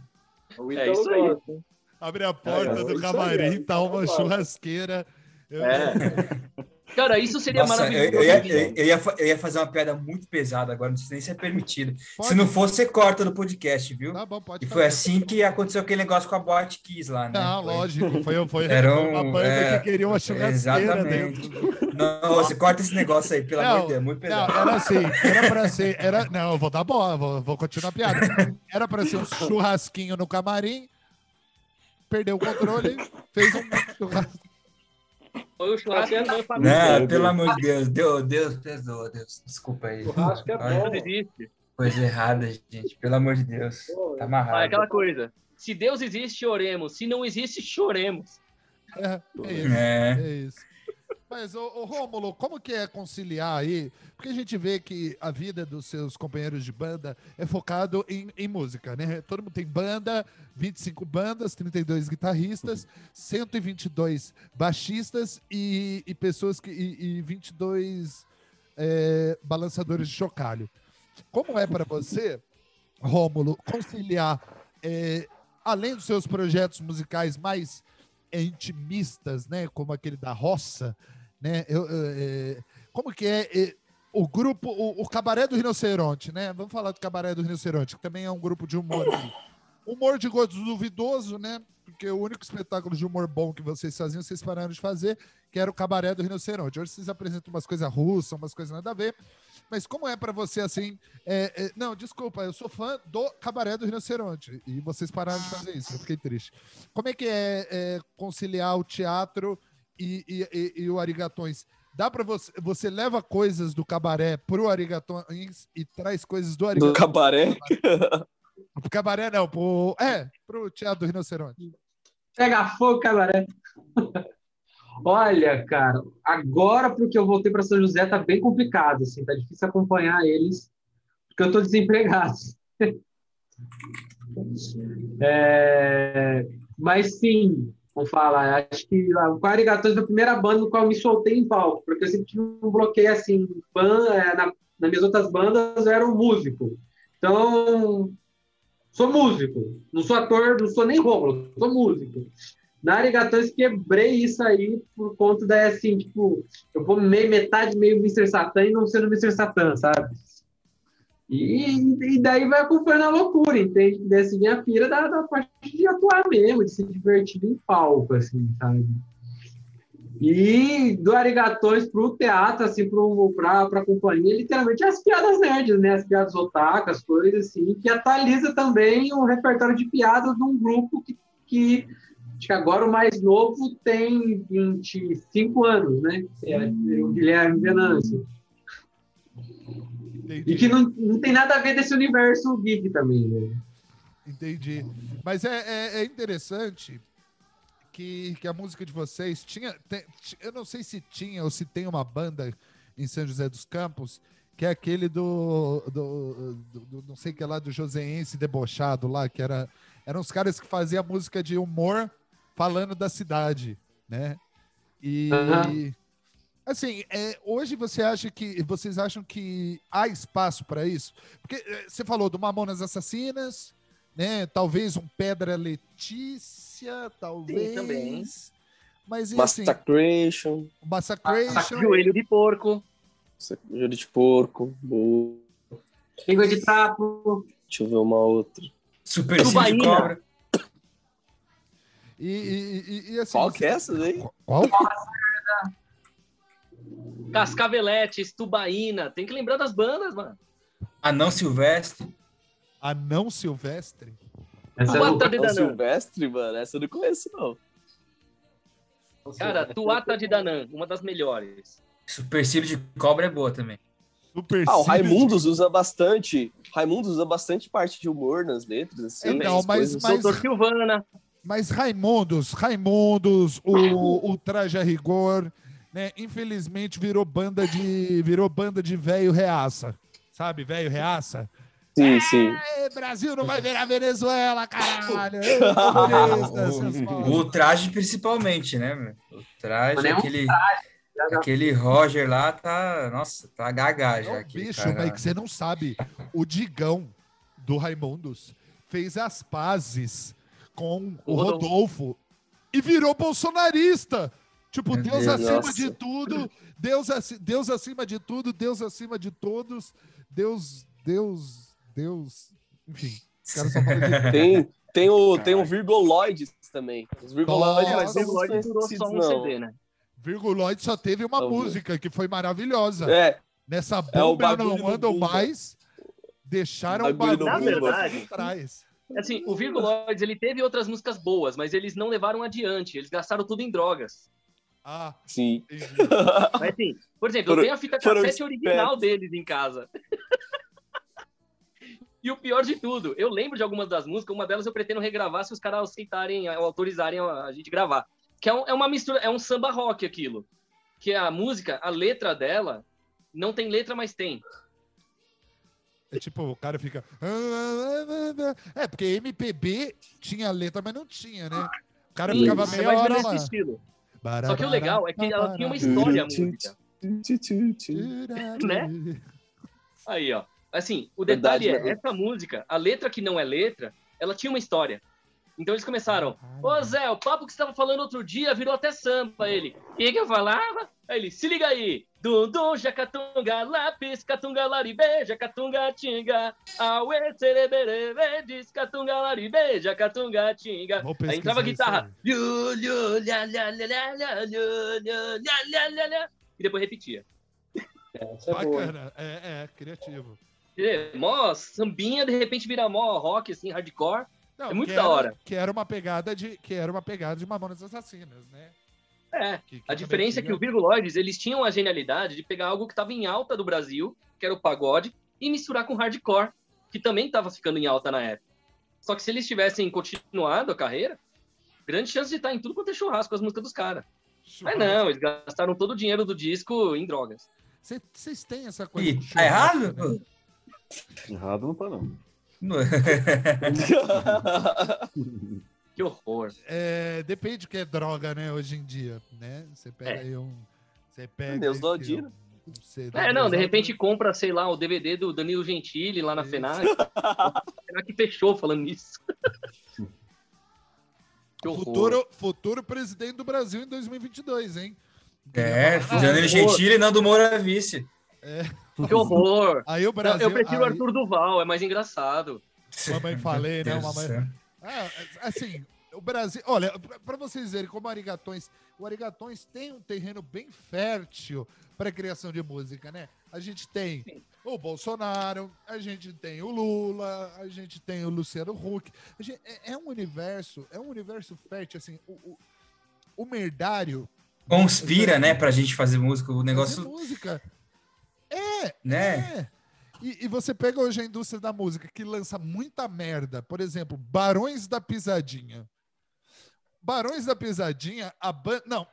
O É Ítalo isso aí. Abre a porta É, do camarim, aí, tá uma é. churrasqueira. Eu- É. Cara, isso seria Nossa, maravilhoso. eu ia, eu, eu ia, eu ia fazer uma piada muito pesada agora, não sei nem se é permitido. Pode- Se não for, você corta do podcast, viu? Tá bom, pode E foi fazer. assim que aconteceu aquele negócio com a Boate Kiss lá, né? Não, Foi- lógico. Foi, foi Era uma um- banda é, que queria uma churrasqueira Exatamente. dentro. Não, você corta esse negócio aí, pelo Não, amor de Deus, é muito Não, pesado. era assim, era pra ser. Era, não, eu vou dar bola, vou, vou continuar a piada. Era pra ser um churrasquinho no camarim, perdeu o controle, fez um churrasco. Foi o churrasco e foi família. Não, pelo amor de Deus, Deus, Deus, perdoa, Deus, desculpa aí. Churrasco é bom. Não existe. Coisa errada, gente, pelo amor de Deus. Pô, Tá Ah, é amarrado. aquela coisa. Se Deus existe, oremos. Se não existe, choremos. É, é isso. É. É isso. Mas, ô, Rômulo, como que é conciliar aí? Porque a gente vê que a vida dos seus companheiros de banda é focado em, em música, né? Todo mundo tem banda, 25 bandas, 32 guitarristas, 122 baixistas e, e pessoas que. E, e 22 é, balançadores de chocalho. Como é para você, Rômulo, conciliar, é, além dos seus projetos musicais mais intimistas, né, como aquele da roça, né? Eu, eu, é, como que é, é, o grupo, o, o Cabaré do Rinoceronte, né? Vamos falar do Cabaré do Rinoceronte, que também é um grupo de humor. Humor de gosto duvidoso, né? Porque o único espetáculo de humor bom que vocês faziam, vocês pararam de fazer, que era o Cabaré do Rinoceronte. Hoje vocês apresentam umas coisas russas, umas coisas nada a ver. Mas como é para você assim? é, é, não, desculpa, eu sou fã do Cabaré do Rinoceronte e vocês pararam de fazer isso. Eu fiquei triste. Como é que é, é, conciliar o teatro e, e- e- e o Arigatões? Dá para você, você leva coisas do cabaré pro Arigatões e traz coisas do Do Arigatões cabaré. pro cabaré não, pro é, pro teatro do Rinoceronte. Pega fogo, cabaré. Olha, cara, agora porque eu voltei para São José tá bem complicado, assim, tá difícil acompanhar eles, porque eu tô desempregado. É, mas sim, vamos falar, acho que lá, o Arigatões foi a primeira banda no qual eu me soltei em palco, porque eu sempre tive um bloqueio assim, ban, é, na, nas minhas outras bandas eu era um músico. Então, sou músico, não sou ator, não sou nem Rômulo, sou músico. Na Arigatões quebrei isso aí por conta da, assim, tipo, eu vou meio, metade meio Mr. Satan e não sendo Mr. Satan, sabe? E, e daí vai acompanhando a loucura, entende? Desse minha pira da, da parte de atuar mesmo, de se divertir em palco, assim, sabe? E do Arigatões pro teatro, assim, pra, pra companhia, literalmente as piadas nerds, né? As piadas otakas, coisas assim, que atualiza também o repertório de piadas de um grupo que, que acho que agora o mais novo tem 25 anos, né? É o Guilherme Venâncio. E Entendi. que não, não tem nada a ver desse universo geek também, né? Entendi. Mas é, é, é interessante que, que a música de vocês tinha. tem- eu não sei se tinha ou se tem uma banda em São José dos Campos, que é aquele do. do, do- do- não sei o que lá, do Joseense debochado lá, que era. Eram os caras que faziam música de humor falando da cidade, né? E. assim, é, hoje você acha que vocês acham que há espaço para isso? Porque é, você falou do Mamonas Assassinas, né? Talvez um Pedra Letícia, talvez. também. Mas e assim, Massacration, Massacration. Joelho de porco. Júlio de Porco, boa. Língua de trapo. Deixa eu ver uma outra. Super de Tubaína. Cobra. E, e- e- e, assim, Qual você- que é essa daí? Qual? Cascaveletes, Tubaína. Tem que lembrar das bandas, mano. Anão Silvestre. Anão Silvestre? Essa é Tuata de É o Danã. Silvestre, mano. Essa eu não conheço, não. Cara, Tuata de Danã, uma das melhores. Super Cid de Cobra é boa também. Super Ah, o Raimundos usa bastante. Raimundos usa bastante parte de humor nas letras, assim. Então, essas mas- mas- Doutor Silvana. Mas Raimundos, Raimundos, o, o Traje a Rigor, né? Infelizmente virou banda de virou banda de velho reaça. Sabe, velho reaça? Sim, sim. Ê, Brasil não vai virar Venezuela, caralho! O, o traje principalmente, né? O traje, Mas é aquele, Já aquele Roger lá tá. Nossa, tá gaga já. É um aquele bicho, cara. velho, que você não sabe. O Digão do Raimundos fez as pazes com o. Rodolfo e virou bolsonarista. Tipo, Meu Deus acima Nossa. de tudo, Deus, aci- Deus acima de tudo, Deus acima de todos, Deus, Deus, Deus. Enfim, só de Tem, tem, o, tem o. Virgoloides também. Os Virgoloides Nossa, muito durou só um. CD, né? Virguloid só teve uma bom. música que foi maravilhosa. É, Nessa É bomba bagulho não Bumba. mais. Deixaram o Bagulho bagulho pra trás. Assim, o Virguloides, ele teve outras músicas boas, mas eles não levaram adiante. Eles gastaram tudo em drogas. Ah, sim. Mas assim, por exemplo, Foram- eu tenho a fita cassete original deles em casa. e o pior de tudo, eu lembro de algumas das músicas, uma delas eu pretendo regravar se os caras aceitarem, ou autorizarem a gente gravar. Que é, um- é uma mistura, é um samba rock aquilo. Que é a música, a letra dela, não tem letra, mas tem. É tipo, o cara fica. É, porque MPB tinha letra, mas não tinha, né? O cara ficava você meia vai ver hora nesse lá. estilo. Só que o legal é que ela tinha uma história, a música. Né? Aí, ó. Assim, o detalhe Verdade, é, né? essa música, a letra que não é letra, ela tinha uma história. Então eles começaram, ô Zé, o papo que você tava falando outro dia virou até samba. Ele, o que que eu falava? Aí ele, se liga aí. Dum, dum, jacatunga, lápis, catunga, laribe, jacatunga, tinga. Aue, cereberebe, diz catunga, laribe, jacatunga, tinga. Aí entrava a guitarra. E depois repetia. Essa é? Bacana. É, é, criativo. É, Mó sambinha, de repente vira mó rock, assim, hardcore. Não, É muito que da era- hora. Que era uma pegada de, que era uma pegada de Mamonas Assassinas, né? É. Que- que A diferença é também que o Virguloides, eles tinham a genialidade de pegar algo que estava em alta do Brasil, que era o pagode, e misturar com hardcore, que também estava ficando em alta na época. Só que se eles tivessem continuado a carreira, grande chance de estar em tudo quanto é churrasco as músicas dos caras. Mas não, eles gastaram todo o dinheiro do disco em drogas. Cê- Vocês têm essa coisa. Tá errado? né? Errado não tá, não. Que horror. É, depende do que é droga, né, hoje em dia, né? Você pega É. aí um. Você pega. Deus aí dá o um- um É, não, de repente compra, sei lá, o DVD do Danilo Gentili lá na Isso. FENAC. Será que fechou falando nisso? que horror. Futuro, futuro presidente do Brasil em 2022, hein? É. Danilo Gentili e Nando Moura vice. Que horror. Aí o Brasil. eu prefiro o aí, Arthur Duval, é mais engraçado. Mamãe falei, né? Mamãe... Ah, assim, o Brasil. Olha, para vocês verem como o Arigatões. O Arigatões tem um terreno bem fértil para criação de música, né? A gente tem o Bolsonaro, a gente tem o Lula, a gente tem o Luciano Huck. Gente- é, é um universo, é um universo fértil, assim. O, o, o merdário. Conspira, né, pra gente fazer música. O fazer negócio, música. É, né? é. E, e você pega hoje a indústria da música que lança muita merda. Por exemplo, Barões da Pisadinha. Barões da Pisadinha, a banda. Não,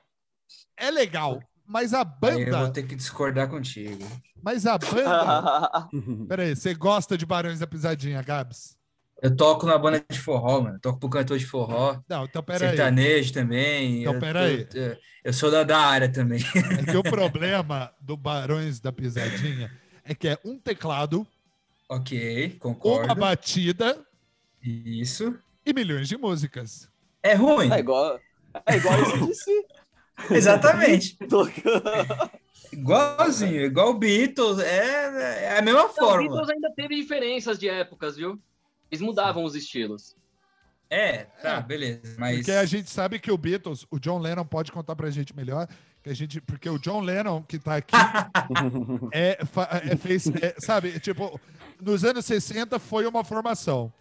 é legal. Mas a Aí eu vou banda. ter que discordar contigo. Mas a banda. Peraí, você gosta de Barões da Pisadinha, Gabs? Eu toco na banda de forró, mano. Eu toco pro cantor de forró. Não, então peraí. Sertanejo também. Então, eu, peraí. Eu, eu sou da, da área também. É que o problema do Barões da Pisadinha é que é um teclado, ok, uma concordo. batida Isso. e milhões de músicas. É ruim. É igual, é igual. Exatamente. Igualzinho, igual o Beatles. É, é a mesma Então, o forma. Beatles ainda teve diferenças de épocas, viu? Eles mudavam os estilos. É, tá, É. beleza. Mas. Porque a gente sabe que o Beatles, o John Lennon pode contar pra gente melhor, que a gente, porque o John Lennon que tá aqui é, fa- é, fez, é, sabe, tipo, nos anos 60 foi uma formação.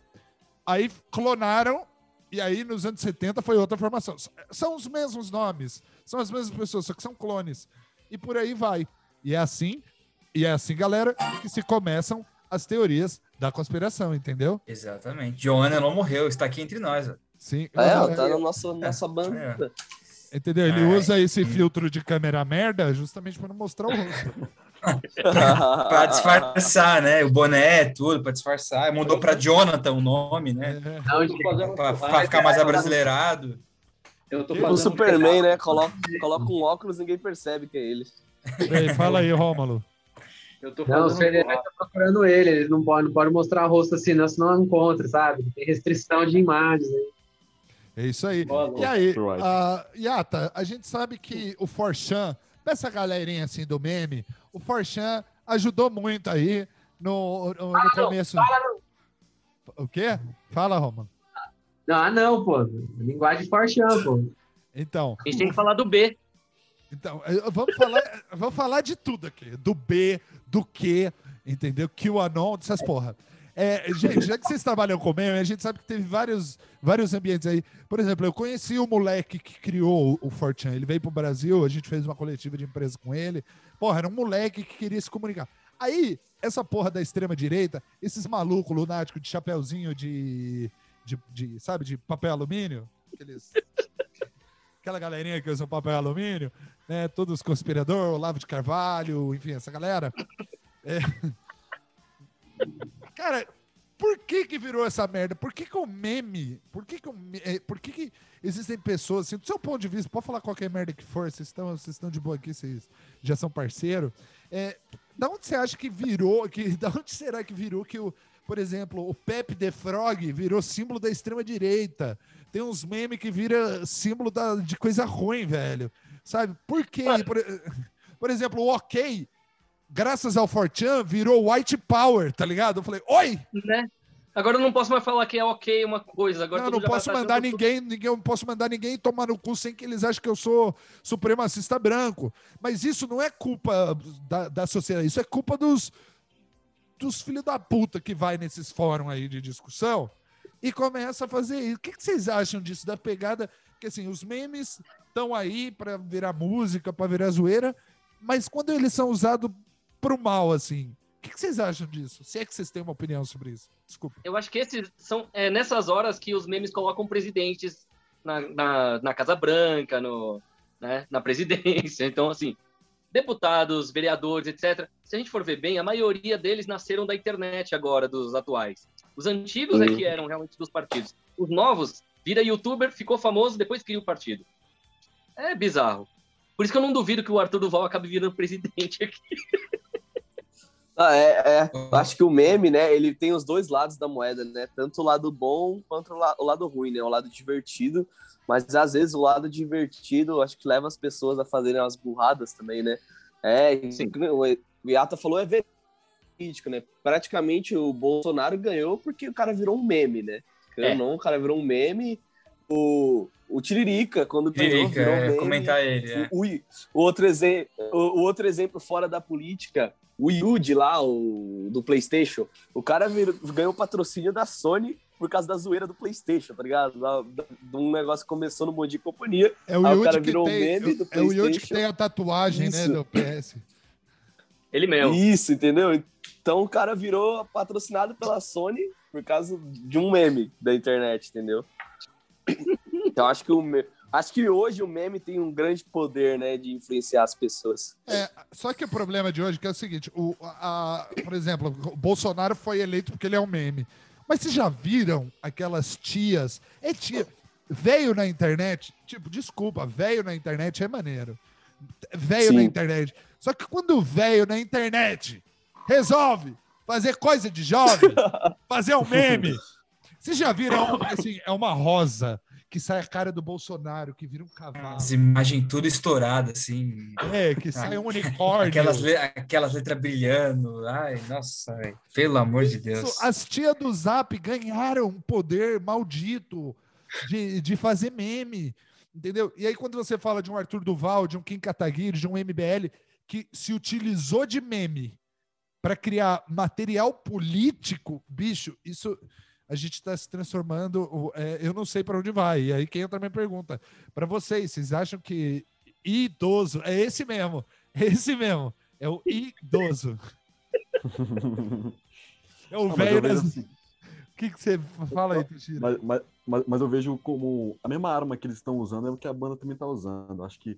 Aí clonaram e aí nos anos 70 foi outra formação. São os mesmos nomes, são as mesmas pessoas, só que são clones. E por aí vai. E é assim, e é assim, galera, que se começam as teorias da conspiração, entendeu? Exatamente. John Lennon morreu, está aqui entre nós. ó. Sim. É, galera, tá na nossa, nossa banda. Entendeu? Ele É. usa esse filtro de câmera merda justamente para não mostrar o rosto. Pra disfarçar, né? O boné, tudo, pra disfarçar. Mudou pra Jonathan o nome, né? É. Não, pra ficar mais abrasileirado. Eu tô o um Superman, pedaço. né? Coloca, coloca um óculos ninguém percebe que é ele. E aí, fala aí, Rômulo. Eu tô Não, o fazendo um Federer tá procurando ele, ele não pode, não pode mostrar o rosto assim, não, senão não encontra, sabe? Tem restrição de imagens. Né? É isso aí. Boa, E aí, a Yata, a gente sabe que o Forchan, essa galerinha assim do meme, o Forchan ajudou muito aí no, no, no começo. O quê? Fala. Não, ah, não, pô. Linguagem forchão, pô. Então, A gente tem que falar do B. Então, vamos falar, vamos falar de tudo aqui. Do B, do Q, entendeu? QAnon, dessas porra. É, gente, já que vocês trabalham com meme, a gente sabe que teve vários, vários ambientes aí. Por exemplo, eu conheci o moleque que criou o Fortran. Ele veio pro Brasil, a gente fez uma coletiva de empresa com ele. Porra, era um moleque que queria se comunicar. Aí, essa porra da extrema-direita, esses malucos lunáticos de chapéuzinho de, de, de, sabe, de papel alumínio, aqueles... Aquela galerinha que usa papel alumínio, né? Todos conspirador, Olavo de Carvalho, enfim, essa galera. É. Cara, por que que virou essa merda? Por que que o meme? Por que que, o me- é, por que que existem pessoas, assim, do seu ponto de vista, pode falar qualquer merda que for, vocês estão, vocês estão de boa aqui, vocês já são parceiro. É, da onde você acha que virou, que, da onde será que virou que o, por exemplo, o Pepe the Frog virou símbolo da extrema direita? Tem uns memes que vira símbolo da, de coisa ruim, velho. Sabe? Por quê? Por, por exemplo, o OK, graças ao Fortran, virou White Power, tá ligado? Eu falei, oi! né? Agora eu não posso mais falar que é ok uma coisa. Agora não, não posso vai mandar ninguém, ninguém, eu não posso mandar ninguém tomar no cu sem que eles achem que eu sou supremacista branco. Mas isso não é culpa da, da sociedade, isso é culpa dos, dos filhos da puta que vai nesses fóruns aí de discussão e começa a fazer isso. O que, que vocês acham disso, da pegada? Que assim, os memes estão aí para virar música, para virar zoeira, mas quando eles são usados pro mal, assim, o que, que vocês acham disso? Se é que vocês têm uma opinião sobre isso. Desculpa. Eu acho que esses são é, nessas horas que os memes colocam presidentes na, na, na Casa Branca, no, né, na presidência. Então, assim, deputados, vereadores, etc. Se a gente for ver bem, a maioria deles nasceram da internet agora, dos atuais. Os antigos é Uhum. que eram realmente dos partidos. Os novos, vira youtuber, ficou famoso, depois cria o partido. É bizarro. Por isso que eu não duvido que o Arthur Duval acabe virando presidente aqui. Ah, é, é. Acho que o meme, né, ele tem os dois lados da moeda, né? Tanto o lado bom quanto o, la- o lado ruim, né? O lado divertido. Mas às vezes o lado divertido acho que leva as pessoas a fazerem umas burradas também, né? É, Sim. o Iata falou é verídico, né? Praticamente o Bolsonaro ganhou porque o cara virou um meme, né? É. Não, o cara virou um meme. O, o Tiririca, quando Tiririca, virou é, meme. comentar ele. É. O, o outro exemplo, o, o outro exemplo fora da política, o Yuji lá, o do PlayStation, o cara virou- ganhou patrocínio da Sony por causa da zoeira do PlayStation, tá ligado? Da- da- De um negócio que começou no Bom Companhia. É o Aí o cara que virou tem, meme do é o Yudi que PlayStation. tem a tatuagem, né, Isso. do PS. Ele mesmo. Isso, entendeu? Então o cara virou patrocinado pela Sony por causa de um meme da internet, entendeu? Então acho que o me- acho que hoje o meme tem um grande poder, né, de influenciar as pessoas. É, só que o problema de hoje que é o seguinte, o, a, por exemplo, o Bolsonaro foi eleito porque ele é um meme. Mas vocês já viram aquelas tias? É tia. Veio na internet, tipo, desculpa, veio na internet é maneiro. Veio Sim. na internet. Só que quando veio na internet, resolve fazer coisa de jovem, fazer um meme. Vocês já viram, assim, é uma rosa que sai a cara do Bolsonaro, que vira um cavalo. As imagens tudo estouradas, assim. É, que sai um unicórnio. Aquelas, le- aquelas letras brilhando. Ai, nossa, velho. Pelo amor de Deus. Isso, as tias do Zap ganharam um poder maldito de, de fazer meme, entendeu? E aí, quando você fala de um Arthur Duval, de um Kim Kataguiri, de um MBL, que se utilizou de meme para criar material político, bicho, isso a gente está se transformando. é, eu não sei para onde vai. E aí, quem entra minha pergunta para vocês, vocês acham que idoso é esse mesmo? É esse mesmo. É o idoso. É o eu velho das assim, o que, que você fala aí, Teixeira? Mas, mas, mas, mas eu vejo como a mesma arma que eles estão usando é o que a banda também está usando. Acho que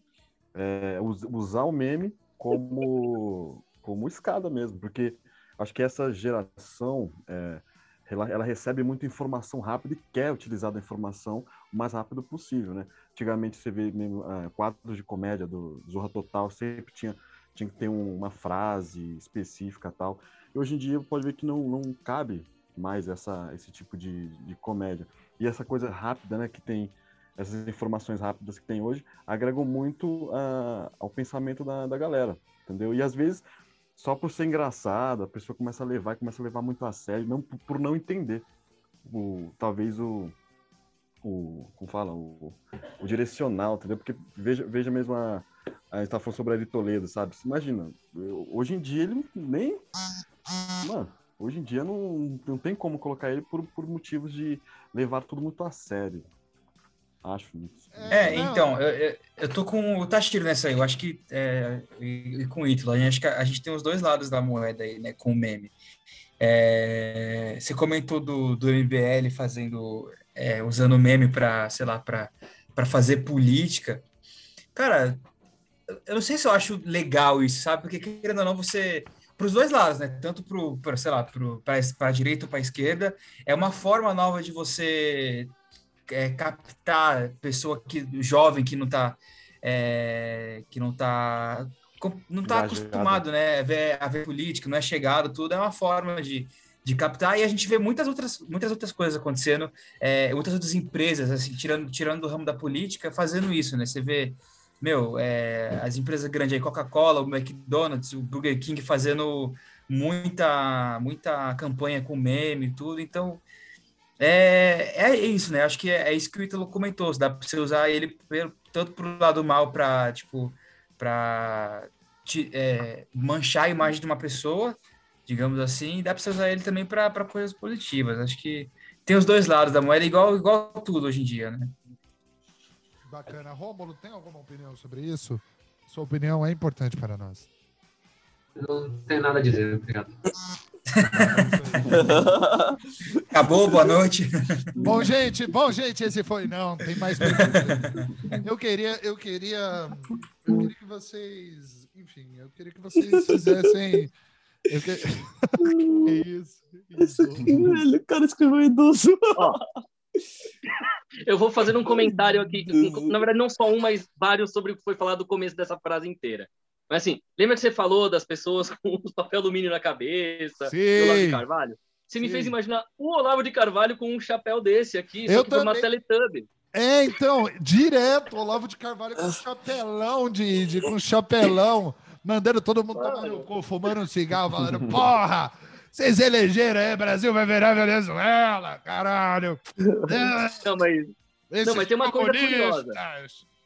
é, us- usar o meme como, como escada mesmo, porque acho que essa geração é, ela, ela recebe muita informação rápida e quer utilizar a informação o mais rápido possível, né? Antigamente você vê mesmo, é, quadros de comédia do Zorra Total, sempre tinha, tinha que ter um- uma frase específica tal. E hoje em dia pode ver que não, não cabe mais essa, esse tipo de, de comédia. E essa coisa rápida, né, que tem, essas informações rápidas que tem hoje, agregam muito ah, ao pensamento da, da galera, entendeu? E às vezes, só por ser engraçado, a pessoa começa a levar, começa a levar muito a sério, não por, por não entender. O, talvez o, o, como fala, o, o direcional, entendeu? Porque veja, veja mesmo a, a gente tá falando sobre Ari Toledo, sabe? Imagina, eu- hoje em dia ele nem, mano, hoje em dia não, não tem como colocar ele por, por motivos de levar tudo muito a sério. Acho isso. É, não, então, eu, eu, eu tô com o Tashiro nessa aí. Eu acho que. É, e, e com o Ítalo, a gente, acho que a, a gente tem os dois lados da moeda aí, né? Com o meme. É, você comentou do, do MBL fazendo. é, usando o meme para, sei lá, para fazer política. Cara, eu- eu não sei se eu acho legal isso, sabe? Porque, querendo ou não, você. Para os dois lados, né? Tanto para, sei lá, para a direita ou para a esquerda, é uma forma nova de você é, captar pessoa que jovem que não está que não tá não tá Engajado. acostumado né a ver, a ver política não é chegado tudo é uma forma de, de captar. E a gente vê muitas outras muitas outras coisas acontecendo é, muitas outras empresas assim tirando tirando do ramo da política fazendo isso né? Você vê meu é, as empresas grandes aí Coca-Cola o McDonald's o Burger King fazendo muita muita campanha com meme e tudo. Então é, é isso, né? Acho que é, é isso que o Ítalo comentou. Dá para você usar ele pelo- tanto pro lado mal para tipo para manchar a imagem de uma pessoa, digamos assim, e dá para você usar ele também para coisas positivas. Acho que tem os dois lados da moeda, igual igual tudo hoje em dia, né? Bacana. Rômulo, tem alguma opinião sobre isso? Sua opinião é importante para nós. Não tenho nada a dizer, obrigado. Acabou, boa noite. Bom, gente, bom, gente, esse foi. Não, tem mais perguntas. Eu queria, eu queria. Eu queria que vocês. Enfim, eu queria que vocês fizessem. Eu que... que isso? isso. Velho, o cara escreveu idoso. Eu vou fazer um comentário aqui, na verdade, não só um, mas vários sobre o que foi falado no começo dessa frase inteira. Mas assim, lembra que você falou das pessoas com os papel alumínio na cabeça, Sim. do Olavo de Carvalho? Você me Sim. fez imaginar o Olavo de Carvalho com um chapéu desse aqui, Eu só que foi uma também. Teletubby. É, então, direto, Olavo de Carvalho com chapelão de, de com chapelão, mandando todo mundo tomar no cu, fumando um cigarro, falando, porra, vocês elegeram aí, Brasil vai virar Venezuela, caralho. Não, mas Não, mas tem uma coisa curiosa.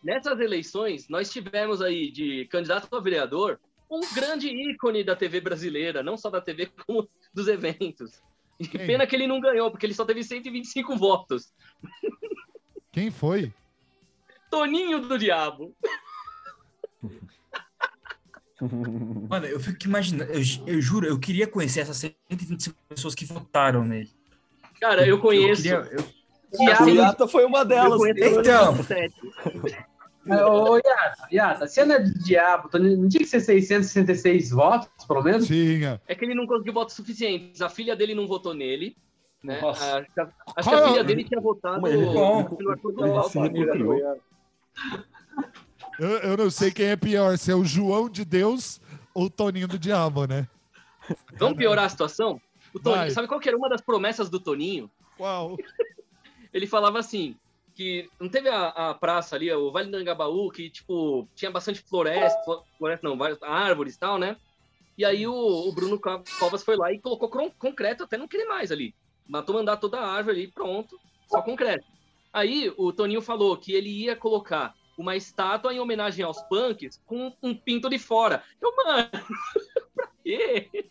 Nessas eleições, nós tivemos aí de candidato a vereador um grande ícone da TV brasileira, não só da TV, como dos eventos. E Quem? pena que ele não ganhou, porque ele só teve 125 votos. Quem foi? Toninho do Diabo. Mano, eu fico imaginando, eu, eu juro, eu queria conhecer essas 125 pessoas que votaram nele. Cara, eu conheço. queria- eu- A Diabo, Yata foi uma eu delas. Então. Sete. Ô, Yata, Yata, se é de diabo, não tinha que ser 666 votos, pelo menos? Tinha. É que ele não conseguiu votos suficientes. A filha dele não votou nele, Né? Nossa. Acho que a, acho que a é filha o- dele tinha votado ele- no Arthur Duval. Eu, eu não sei quem é pior, se é o João de Deus ou o Toninho do Diabo, né? Vamos piorar a situação? O Toninho, Vai. sabe qual que era uma das promessas do Toninho? Qual? Ele falava assim, que não teve a, a praça ali, o Vale do Angabaú, que, tipo, tinha bastante floresta, flo- floresta não, várias árvores e tal, né? E aí o, o Bruno Co- Covas foi lá e colocou concreto até não querer mais ali. Matou mandar toda a árvore ali, pronto, só concreto. Aí o Toninho falou que ele ia colocar uma estátua em homenagem aos punks com um pinto de fora. Eu, mano, pra quê?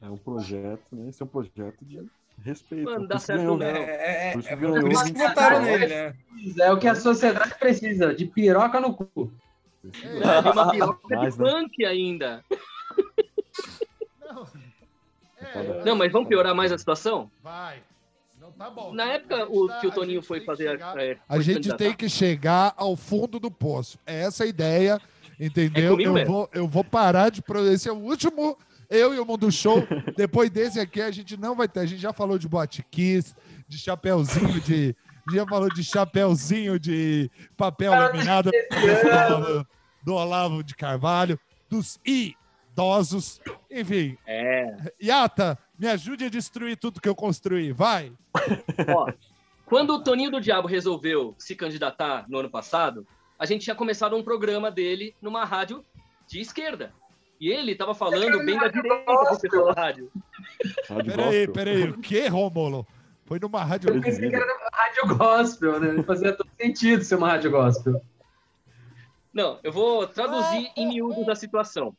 É um projeto, né? Esse é um projeto de respeito. Mano, dá certo ganhou, né? É, é, Por isso é, ganhou. por isso que votaram nele, né? É o que a sociedade precisa, de piroca no cu. É, tem uma piroca Mais, de né? punk ainda. Não. É, Não, mas vamos piorar mais a situação? Vai. Não tá bom. Na época A gente o, tá- que o a Toninho gente foi fazer. chegar- é, A foi gente candidatar. tem que chegar ao fundo do poço. É essa a ideia, entendeu? É comigo eu, mesmo. vou, eu vou parar de. Esse é o último. Eu e o Mundo Show. Depois desse aqui, a gente não vai ter. A gente já falou de Kiss, de chapéuzinho de. Já falou de chapéuzinho de papel laminado do, do Olavo de Carvalho, dos idosos, enfim. É. Yata, me ajude a destruir tudo que eu construí, vai! Ó, quando o Toninho do Diabo resolveu se candidatar no ano passado, a gente tinha começado um programa dele numa rádio de esquerda. E ele tava falando bem da direita pessoal da rádio. Rádio Peraí, peraí, o que, Rômulo? Foi numa rádio. Eu pensei que era rádio gospel, né? Fazia todo sentido ser uma rádio gospel. Não, eu vou traduzir em miúdos a situação.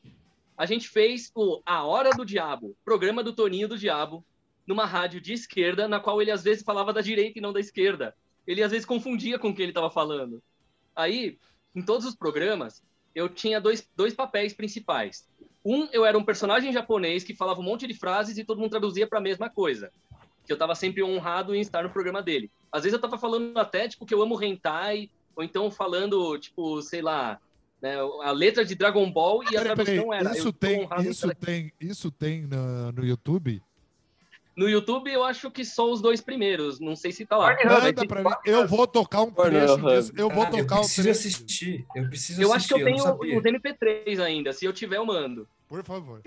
A gente fez o A Hora do Diabo, programa do Toninho do Diabo, numa rádio de esquerda, na qual ele às vezes falava da direita e não da esquerda. Ele às vezes confundia com o que ele estava falando. Aí, em todos os programas, eu tinha dois, dois papéis principais. Um, eu era um personagem japonês que falava um monte de frases e todo mundo traduzia para a mesma coisa. Que eu estava sempre honrado em estar no programa dele. Às vezes eu estava falando até, tipo, que eu amo hentai, ou então falando, tipo, sei lá, né, a letra de Dragon Ball e a tradução era. Isso tem, isso tem, isso tem no, no YouTube? No YouTube eu acho que só os dois primeiros, não sei se tá lá. Manda pra mim. Eu vou tocar um trecho disso. Eu vou Ah, eu tocar um preciso trecho. disso. assistir. Eu preciso eu acho que assistir. eu tenho os MP3 ainda, se eu tiver eu mando. Por favor.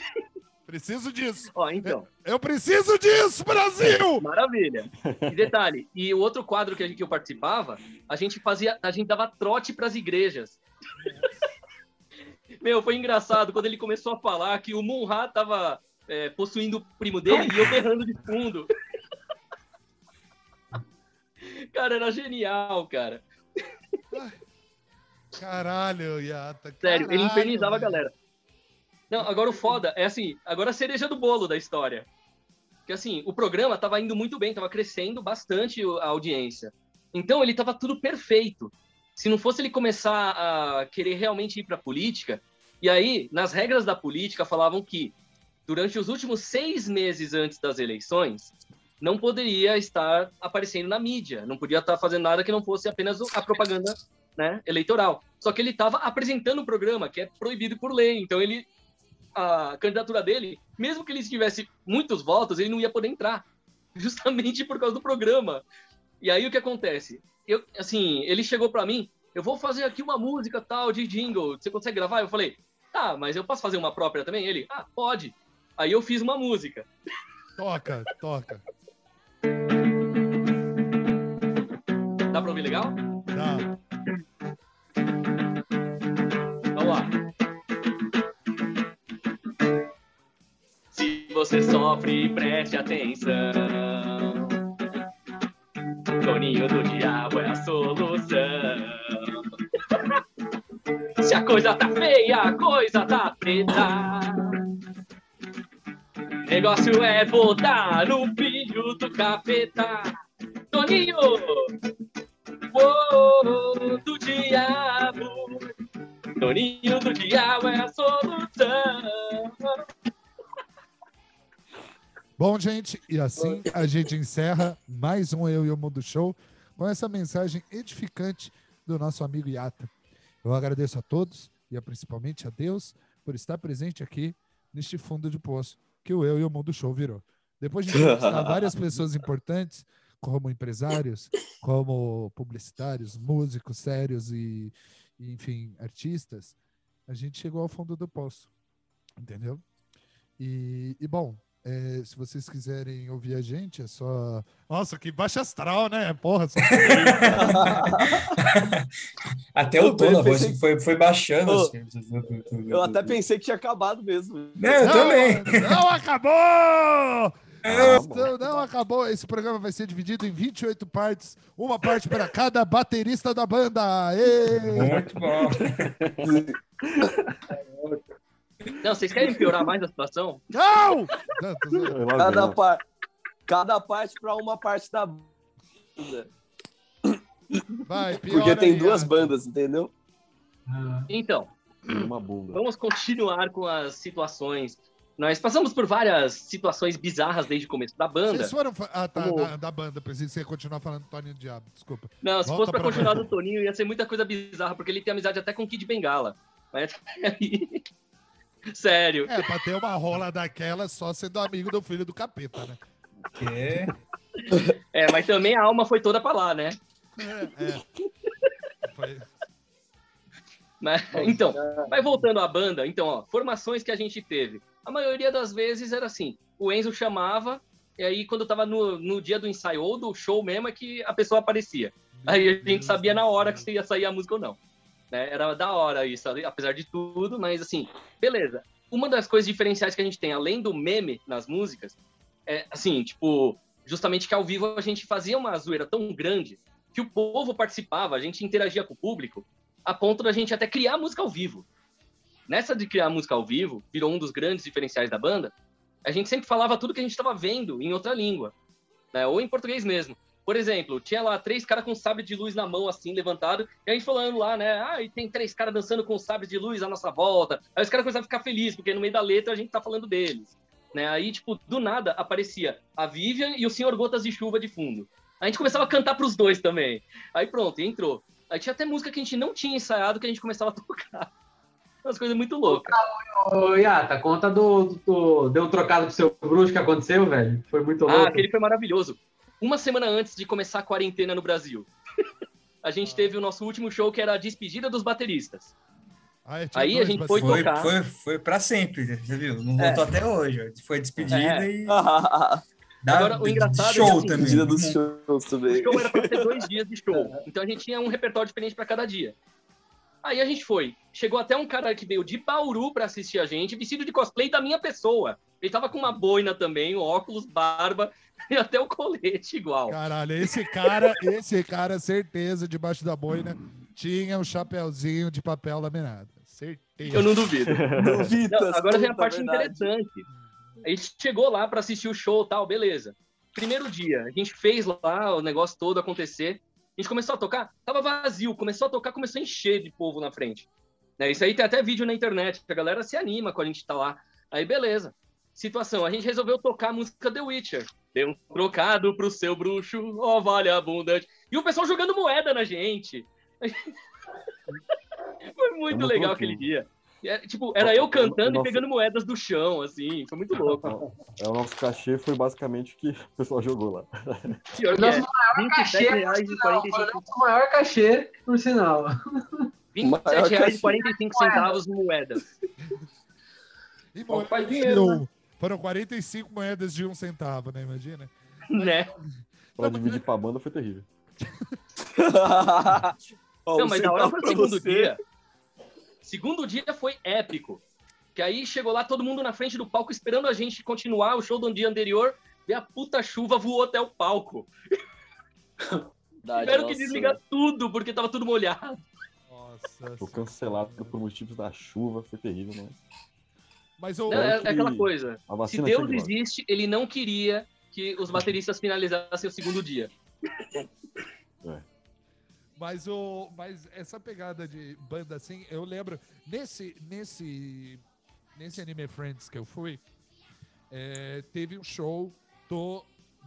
Preciso disso. Ó, então, Eu preciso disso, Brasil! maravilha. E detalhe, e o outro quadro que, a gente, que eu participava, a gente fazia, a gente dava trote pras igrejas. Meu, foi engraçado quando ele começou a falar que o Munha tava é, possuindo o primo dele e eu berrando de fundo. Cara, era genial, cara. Caralho, Yata. Sério, ele caralho, infernizava a velho. galera. Não, agora o foda é assim, agora a cereja do bolo da história. Que assim, o programa tava indo muito bem, tava crescendo bastante a audiência. Então ele tava tudo perfeito. Se não fosse ele começar a querer realmente ir pra política, e aí, nas regras da política, falavam que durante os últimos seis meses antes das eleições, não poderia estar aparecendo na mídia, não podia estar fazendo nada que não fosse apenas a propaganda né, eleitoral. Só que ele estava apresentando o programa, que é proibido por lei. Então ele a candidatura dele, mesmo que ele tivesse muitos votos, ele não ia poder entrar, justamente por causa do programa. E aí o que acontece? Eu, assim, ele chegou para mim, eu vou fazer aqui uma música tal de jingle, você consegue gravar? Eu falei, tá, mas eu posso fazer uma própria também? Ele, ah, pode. Aí eu fiz uma música. Toca, toca. Dá pra ouvir legal? Dá. Vamos lá. Se você sofre, preste atenção. Toninho do diabo é a solução. Se a coisa tá feia, a coisa tá preta. Negócio é votar no filho do capeta. Toninho! Uou, do diabo. Toninho do diabo é a solução. Bom, gente, e assim a gente encerra mais um Eu e o Mundo Show com essa mensagem edificante do nosso amigo Yata. Eu agradeço a todos e a- principalmente a Deus por estar presente aqui neste fundo de poço que o Eu e o Mundo Show virou. Depois de entrevistar várias pessoas importantes, como empresários, como publicitários, músicos sérios e, e, enfim, artistas, a gente chegou ao fundo do poço. Entendeu? E, e bom, é, se vocês quiserem ouvir a gente, é só. Nossa, que baixa astral, né? Porra, só... Até o tom da voz foi, foi baixando. Assim. Eu até pensei que tinha acabado mesmo. Não, eu também. Não acabou! Não, não acabou. Esse programa vai ser dividido em 28 partes, uma parte para cada baterista da banda. Ê! Muito bom. Não, vocês querem piorar mais a situação? Não! Cada, par... Cada parte para uma parte da banda. Vai, Porque tem aí, duas Ana. bandas, entendeu? Então, Uma bunda. vamos continuar com as situações. Nós passamos por várias situações bizarras desde o começo da banda. Vocês foram. Ah, tá, Como- da, da banda. Que você ia continuar falando do Toninho Diabo. Desculpa. Não, se Volta fosse pra pra continuar banda. do Toninho, ia ser muita coisa bizarra, porque ele tem amizade até com o Kid Bengala. Mas aí... Sério. É, pra ter uma rola daquela só sendo amigo do filho do capeta, né? Que? É, mas também a alma foi toda pra lá, né? É, é. Foi- Mas, então, mas voltando à banda, então, ó, formações que a gente teve. A maioria das vezes era assim: o Enzo chamava, e aí quando tava no, no dia do ensaio ou do show mesmo, é que a pessoa aparecia. Aí a gente sabia na hora que céu. ia sair a música ou não. Né? Era da hora isso, apesar de tudo, mas assim, beleza. Uma das coisas diferenciais que a gente tem, além do meme nas músicas, é assim, tipo, justamente que ao vivo a gente fazia uma zoeira tão grande que o povo participava, a gente interagia com o público, a ponto da gente até criar música ao vivo. Nessa de criar música ao vivo, virou um dos grandes diferenciais da banda, a gente sempre falava tudo que a gente estava vendo em outra língua, né? ou em português mesmo. Por exemplo, tinha lá três caras com sabre de luz na mão, assim, levantado, e a gente falando lá, né? Ah, e tem três caras dançando com sabre de luz à nossa volta. Aí os caras começavam a ficar felizes, porque no meio da letra a gente tá falando deles. Né? Aí, tipo, do nada aparecia a Vivian e o Senhor Gotas de Chuva de fundo. A gente começava a cantar pros dois também. Aí pronto, entrou. Aí tinha até música que a gente não tinha ensaiado que a gente começava a tocar. Umas coisas muito loucas. Ô, Yata, conta do, do- Deu um trocado pro seu bruxo que aconteceu, velho. Foi muito louco. Ah, aquele foi maravilhoso. Uma semana antes de começar a quarentena no Brasil, a gente teve o nosso último show que era a despedida dos bateristas. Ah, é, Aí a gente foi. Foi, tocar. foi, foi pra sempre, você viu? Não voltou até hoje. Foi despedida É. e. Agora, o engraçado é que, show assim, também. medida dos shows O também. show era para ter dois dias de show. Então a gente tinha um repertório diferente para cada dia. Aí a gente foi. Chegou até um cara que veio de Bauru para assistir a gente, vestido de cosplay da minha pessoa. Ele tava com uma boina também, óculos, barba e até o colete igual. Caralho, esse cara, esse cara, certeza, debaixo da boina, tinha um chapéuzinho de papel laminado. Certeza. Eu não duvido. Duvidas, Não, agora vem a puta parte verdade. interessante. A gente chegou lá para assistir o show e tal, beleza. Primeiro dia, a gente fez lá o negócio todo acontecer. A gente começou a tocar, tava vazio. Começou a tocar, começou a encher de povo na frente. Né, isso aí tem até vídeo na internet. A galera se anima quando a gente tá lá. Aí, beleza. Situação, a gente resolveu tocar a música The Witcher. Deu um trocado pro seu bruxo, ó vale abundante. E o pessoal jogando moeda na gente. Foi muito legal aquele dia. E é, tipo, era eu cantando e Nossa. pegando moedas do chão, assim. Foi muito louco. É, o nosso cachê foi basicamente o que o pessoal jogou lá. Que Nosso é. maior cachê, 27 reais e por sinal, 45 foi o nosso maior cachê, por sinal. 27 reais e 45 centavos em moedas. E Bom, dinheiro, um. Foram 45 moedas de um centavo, né? Imagina. Né? Pra dividir pra banda foi terrível. Não, mas da hora foi segundo você. dia. Segundo dia foi épico. Que aí chegou lá todo mundo na frente do palco esperando a gente continuar o show do dia anterior. E a puta chuva voou até o palco. Verdade, Tiveram que desligar tudo, porque tava tudo molhado. Nossa. Foi cancelado por motivos da chuva, foi terrível, mas. Mas o, Não, é, é aquela coisa. A Se Deus existe, ele não queria que os bateristas finalizassem o segundo dia. Mas, o, mas essa pegada de banda assim, eu lembro, nesse, nesse, nesse Anime Friends que eu fui, é, teve um show do.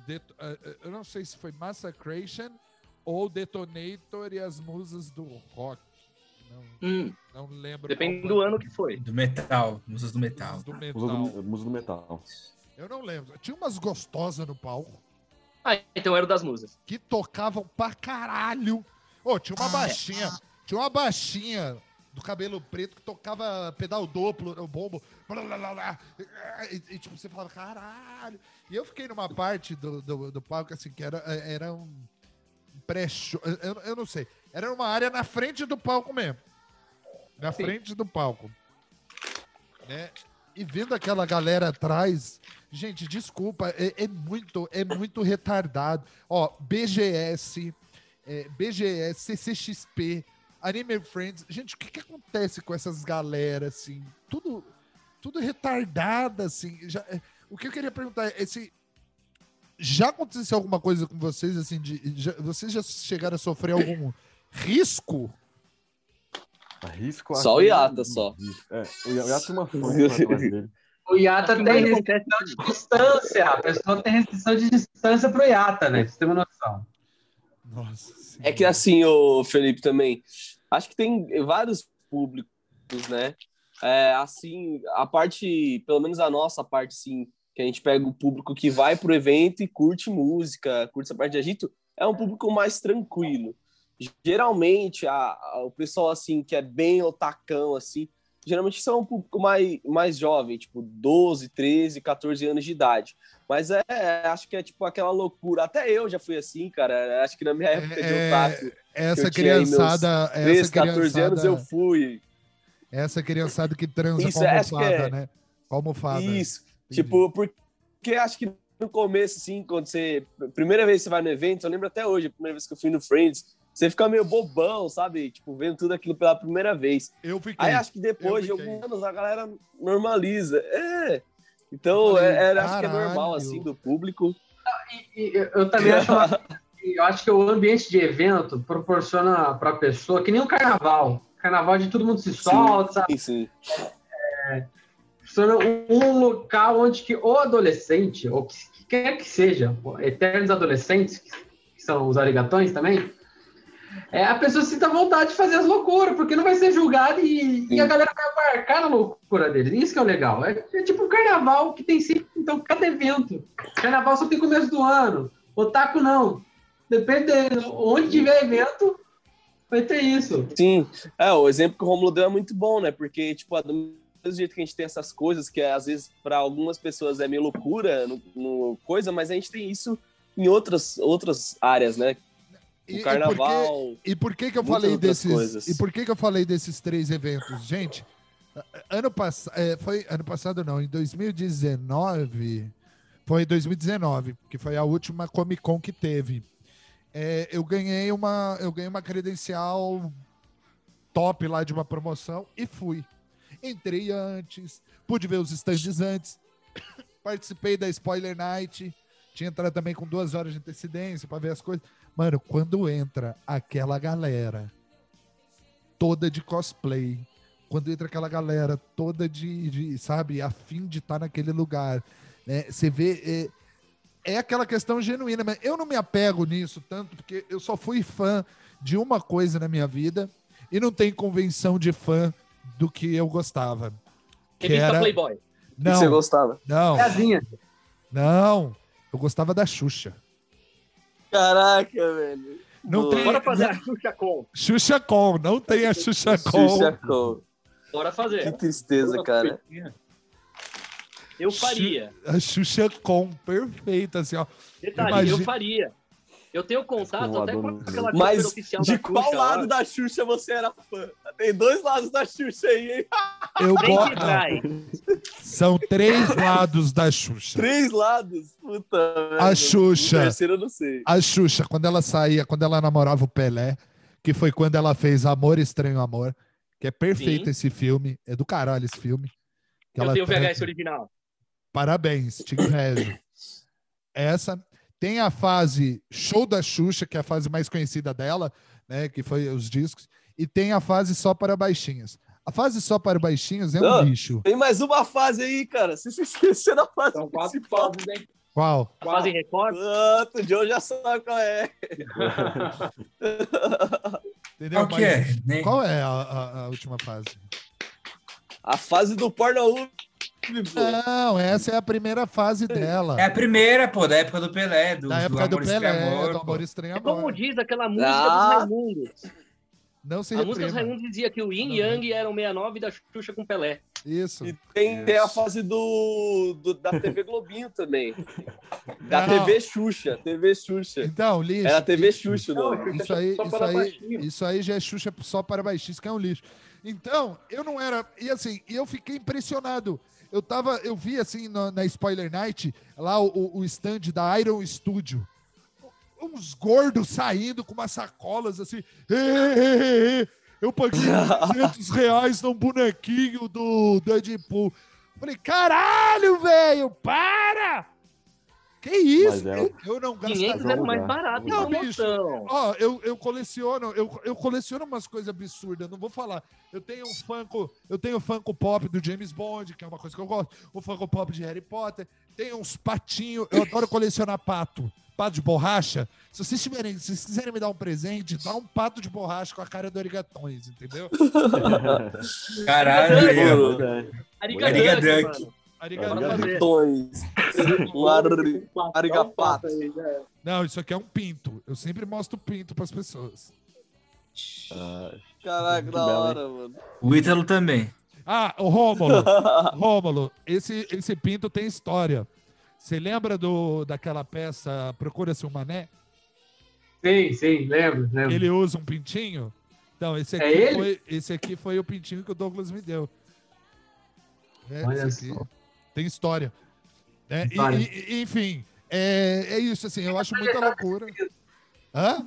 Det- eh, eh, eu não sei se foi Massacration ou Detonator e as musas do rock. Não, Hum, não lembro. depende do ano que foi. Do metal, musas do metal. Musas do Musa metal. do, musa do metal. Eu não lembro. Tinha umas gostosas no palco Ah, então era o das musas. que tocavam pra caralho. Ô, tinha uma baixinha. Tinha uma baixinha do cabelo preto que tocava pedal duplo no bombo. blá, blá, blá, blá. E, e, tipo, você falava, caralho. E eu fiquei numa parte do, do, do palco, assim, que era, era um pré-show. Eu, eu não sei. Era uma área na frente do palco mesmo. Na Sim. frente do palco. Né? E vendo aquela galera atrás, gente, desculpa, é, é muito, é muito retardado. Ó, BGS, é, BGS, CCXP, Anime Friends. Gente, o que, que acontece com essas galera, assim? Tudo, tudo retardado, assim. Já, é, o que eu queria perguntar é se já aconteceu alguma coisa com vocês, assim, de, já- vocês já chegaram a sofrer algum risco? Arrisco Só o Iata, só. É, o Iata tem uma. O Iata tem restrição de distância. A pessoa tem restrição de distância pro Iata, né? Pra você ter uma noção. Nossa É que assim, o Felipe também, acho que tem vários públicos, né? É, assim, a parte, pelo menos a nossa parte, sim, que a gente pega o público que vai pro evento e curte música, curte essa parte de agito, é um público mais tranquilo. Geralmente, a, a- o pessoal, assim, que é bem otacão, assim, geralmente são um público mais, mais jovem, tipo 12, 13, 14 anos de idade. Mas é, acho que é tipo aquela loucura. Até eu já fui assim, cara. Acho que na minha época de É, otaku, Essa eu tinha aí meus criançada, 13, essa 14 anos, criançada, eu fui. essa criançada que transa Isso, com almofada, é- né? Com almofada. Isso. Entendi. Tipo, porque acho que no começo, assim, quando você. Primeira vez que você vai no evento, eu lembro até hoje, a primeira vez que eu fui no Friends, você fica meio bobão, sabe? Tipo, vendo tudo aquilo pela primeira vez. Eu fiquei. Aí acho que depois de alguns anos a galera normaliza. É. Então, falei, é, era, acho que é normal, assim, do público. E, e eu- também acho, uma- eu acho que o ambiente de evento proporciona para a pessoa, que nem o carnaval. Carnaval de todo mundo se solta, sabe? Sim, sim. proporciona um, local onde que o adolescente, ou que, que quer que seja, eternos adolescentes, que, que são os arigatões também, é, a pessoa sinta vontade de fazer as loucuras, porque não vai ser julgada e, e a galera vai embarcar na loucura deles. Isso que é o legal. É, é tipo um carnaval que tem sempre, então, cada evento. Carnaval só tem começo do ano. Otaku não. Depende de onde tiver evento, vai ter isso. Sim, é, o exemplo que o Romulo deu é muito bom, né? Porque, tipo, do mesmo jeito que a gente tem essas coisas, que às vezes para algumas pessoas é meio loucura no, no coisa, mas a gente tem isso em outras, outras áreas, né? E- O e carnaval. E por que que eu falei desses? coisas. E por que que eu falei desses três eventos, gente? Ano passado, foi ano passado não, em 2019, foi em 2019 que foi a última Comic Con que teve. É, eu ganhei uma, eu ganhei uma credencial top lá de uma promoção e fui. Entrei antes, pude ver os stands antes, participei da Spoiler Night, tinha entrado também com duas horas de antecedência para ver as coisas. Mano, quando entra aquela galera toda de cosplay, quando entra aquela galera toda de, de, sabe, a fim de estar naquele lugar, né? Você vê. É, é aquela questão genuína, mas eu não me apego nisso tanto, porque eu só fui fã de uma coisa na minha vida e não tem convenção de fã do que eu gostava. Que Revista era... Playboy. O que você Não, gostava? não, Casinha. não. Eu gostava da Xuxa. Caraca, velho. Não Boa. tem- Bora fazer a Xuxa com. Xuxa Com, não tem a Xuxa Com. Xuxa Com. Bora Que fazer. tristeza, cara. Eu faria. A Xuxa Com, perfeita, assim, ó. Detalhe, Imagina- eu faria. Eu tenho contato Com até com aquela Mas oficial de da qual Xuxa lado lá. da Xuxa você era fã? Tem dois lados da Xuxa aí, hein? Eu trás. São três lados da Xuxa. Três lados. Puta. A Xuxa. O terceiro eu não sei. A Xuxa, quando ela saía, quando ela namorava o Pelé, que foi quando ela fez Amor Estranho Amor, que é perfeito Sim. esse filme. É do caralho esse filme. Que Eu ela tenho o VHS original. Parabéns, te invejo. Essa. Tem a fase Show da Xuxa, que é a fase mais conhecida dela, né? Que foi os discos. E tem a fase Só para Baixinhos. A fase Só para Baixinhos é um Ah. lixo. Tem mais uma fase aí, cara. Você se esqueceu da fase São quatro principal. fases, hein? Qual? Fazem Record. Ah, o Joe já sabe qual é. Entendeu? Qual que é? Nem- Qual é a, a- a última fase? A fase do porno. Não, essa é a primeira fase dela. É a primeira, pô, da época do Pelé, do, Da época do Amor Estranho Pelé, Amor, do. Amor Estranho É como Amor. diz aquela música Ah. dos Raimundos. Não se A música reprima. Raimundos dizia que o Yin Não, Yang eram 69 da Xuxa com Pelé. Isso. E tem, tem a fase do, do- da TV Globinho também. Da Não. TV Xuxa. TV Xuxa. Então, lixo. Era a TV lixo. Xuxa, não. Isso aí, Só isso para aí, baixinho. isso aí já é Xuxa só para baixistas, que é um lixo. Então, eu não era. E assim, eu fiquei impressionado. Eu tava, eu vi assim na, na Spoiler Night, lá o, o stand da Iron Studio. Uns gordos saindo com umas sacolas assim. "Ê, ê, ê, ê, Eu paguei 200 reais num bonequinho do Deadpool. Falei, caralho, velho, para! Que isso? Mas é- eu, eu não 500 gastaria. era mais lugar. barato Não, a bicho. Ó, eu, eu coleciono, eu, eu coleciono umas coisas absurdas, não vou falar. Eu tenho um Funko, eu tenho o Funko Pop do James Bond, que é uma coisa que eu gosto, o Funko Pop de Harry Potter, tenho uns patinhos, eu adoro colecionar pato, pato de borracha. Se vocês tiverem, se vocês quiserem me dar um presente, dá um pato de borracha com a cara do Arigatões, entendeu? Caralho, ó. Arigato. Um ari- arigapato. Não, isso aqui é um pinto. Eu sempre mostro pinto pras pessoas. Caraca, Que da hora, mano. O Ítalo também. Ah, o Rômulo. Rômulo, esse, esse pinto tem história. Você lembra do, daquela peça Procura-se um Mané? Sim, sim, lembro, lembro. Ele usa um pintinho? Então, esse aqui, É ele? foi, esse aqui foi o pintinho que o Douglas me deu. É, Olha esse aqui só. Tem história. É, e- e- e- enfim, é, é isso, assim, eu acho muita loucura. Hã?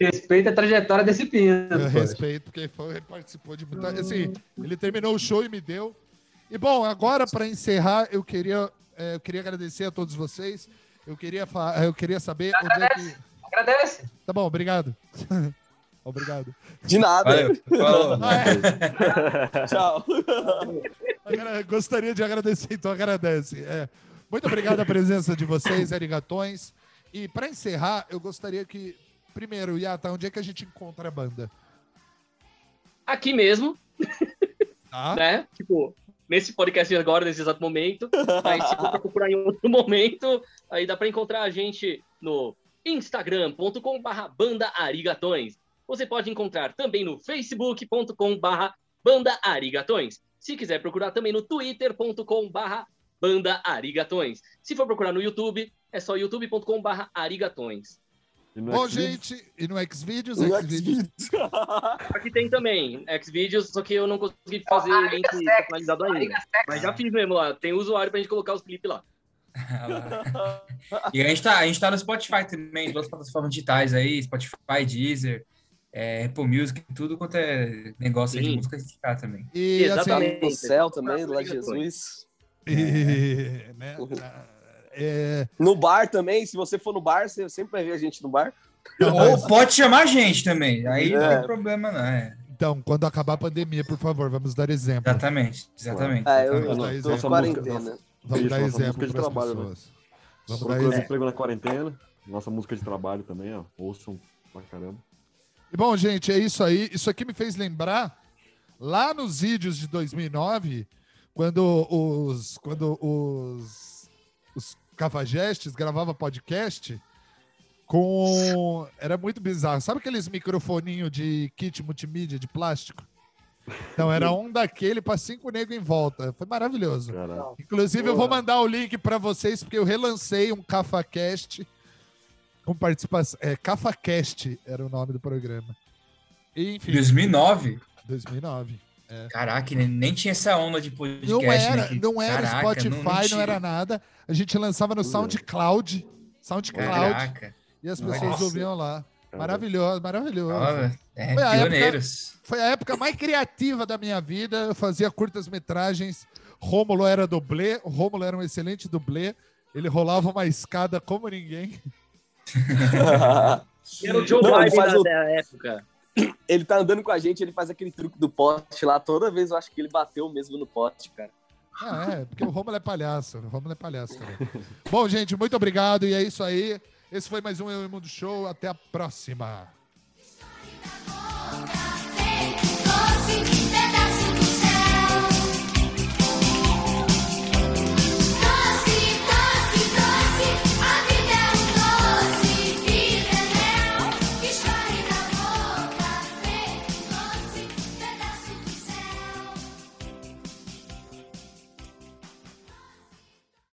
Respeita a trajetória desse pino. Eu respeito, porque foi, participou de muita. Assim, ele terminou o show e me deu. E bom, agora para encerrar, eu queria, é, eu queria agradecer a todos vocês. Eu queria, eu queria saber onde é que. Agradece. Tá bom, obrigado. obrigado. De nada. Valeu. Falou. É. Tchau. Gostaria de agradecer, então agradece. É. Muito obrigado a presença de vocês, Arigatões. E para encerrar, eu gostaria que. Primeiro, Yata, onde é que a gente encontra a banda? Aqui mesmo, Tá? né? Tipo, nesse podcast agora, nesse exato momento. Aí se for procurar em outro momento, aí dá pra encontrar a gente no instagram.com/barra banda arigatões. Você pode encontrar também no facebook.com/barra banda arigatões. Se quiser procurar também no twitter.com/barra banda arigatões. Se for procurar no YouTube, é só youtube.com/barra arigatões. Bom, Xvideos? gente, e no Xvideos, No Xvideos. Aqui tem também Xvideos, só que eu não consegui fazer o link personalizado ainda. Mas já fiz mesmo lá. Tem usuário pra gente colocar os clipes lá. E a gente, tá, a gente tá no Spotify também, em todas as plataformas digitais aí, Spotify, Deezer, é, Apple Music, tudo quanto é negócio aí de Sim. música, a gente tá também. E, assim, Exatamente. No céu também, lá de Jesus. e, né, é, No bar também, se você for no bar, você sempre vai ver a gente no bar. Ou pode chamar a gente também, aí não É. tem problema não, é. então, quando acabar a pandemia, por favor, vamos dar exemplo. Exatamente, exatamente. É, eu, Vamos eu dar exemplo. quarentena. Vamos Isso, dar exemplo de trabalho, né? Vamos dar Procurando exemplo. emprego na quarentena. Nossa música de trabalho também, ó. Ouçam pra caramba. E bom, gente, é isso aí. Isso aqui me fez lembrar lá nos vídeos de 2009, quando os quando os os cafajestes gravavam podcast com era muito bizarro. Sabe aqueles microfoninho de kit multimídia de plástico? Então era um daquele para cinco negros em volta. Foi maravilhoso. Caralho. Inclusive, eu vou mandar o link para vocês, porque eu relancei um CafaCast com participação. É, CafaCast era o nome do programa. E, enfim, 2009? 2009. Caraca, nem, nem tinha essa onda de podcast, Não né, era, que- não era caraca, Spotify, não- não, era nada. A gente lançava no SoundCloud. SoundCloud. Caraca. E as pessoas Nossa. ouviam lá. Maravilhoso, maravilhoso. Ó, é, Foi a época- pioneiros. Foi a época mais criativa da minha vida. Eu fazia curtas-metragens. Rômulo era dublê. O Rômulo era um excelente dublê. Ele rolava uma escada como ninguém. Era o Joe Biden na época. Ele tá andando com a gente, ele faz aquele truque do poste lá. Toda vez eu acho que ele bateu mesmo no poste, cara. Ah, é, porque o Romulo é palhaço. O Romulo é palhaço. Bom, gente, muito obrigado e é isso aí. Esse foi mais um Eu Mundo Show. Até a próxima.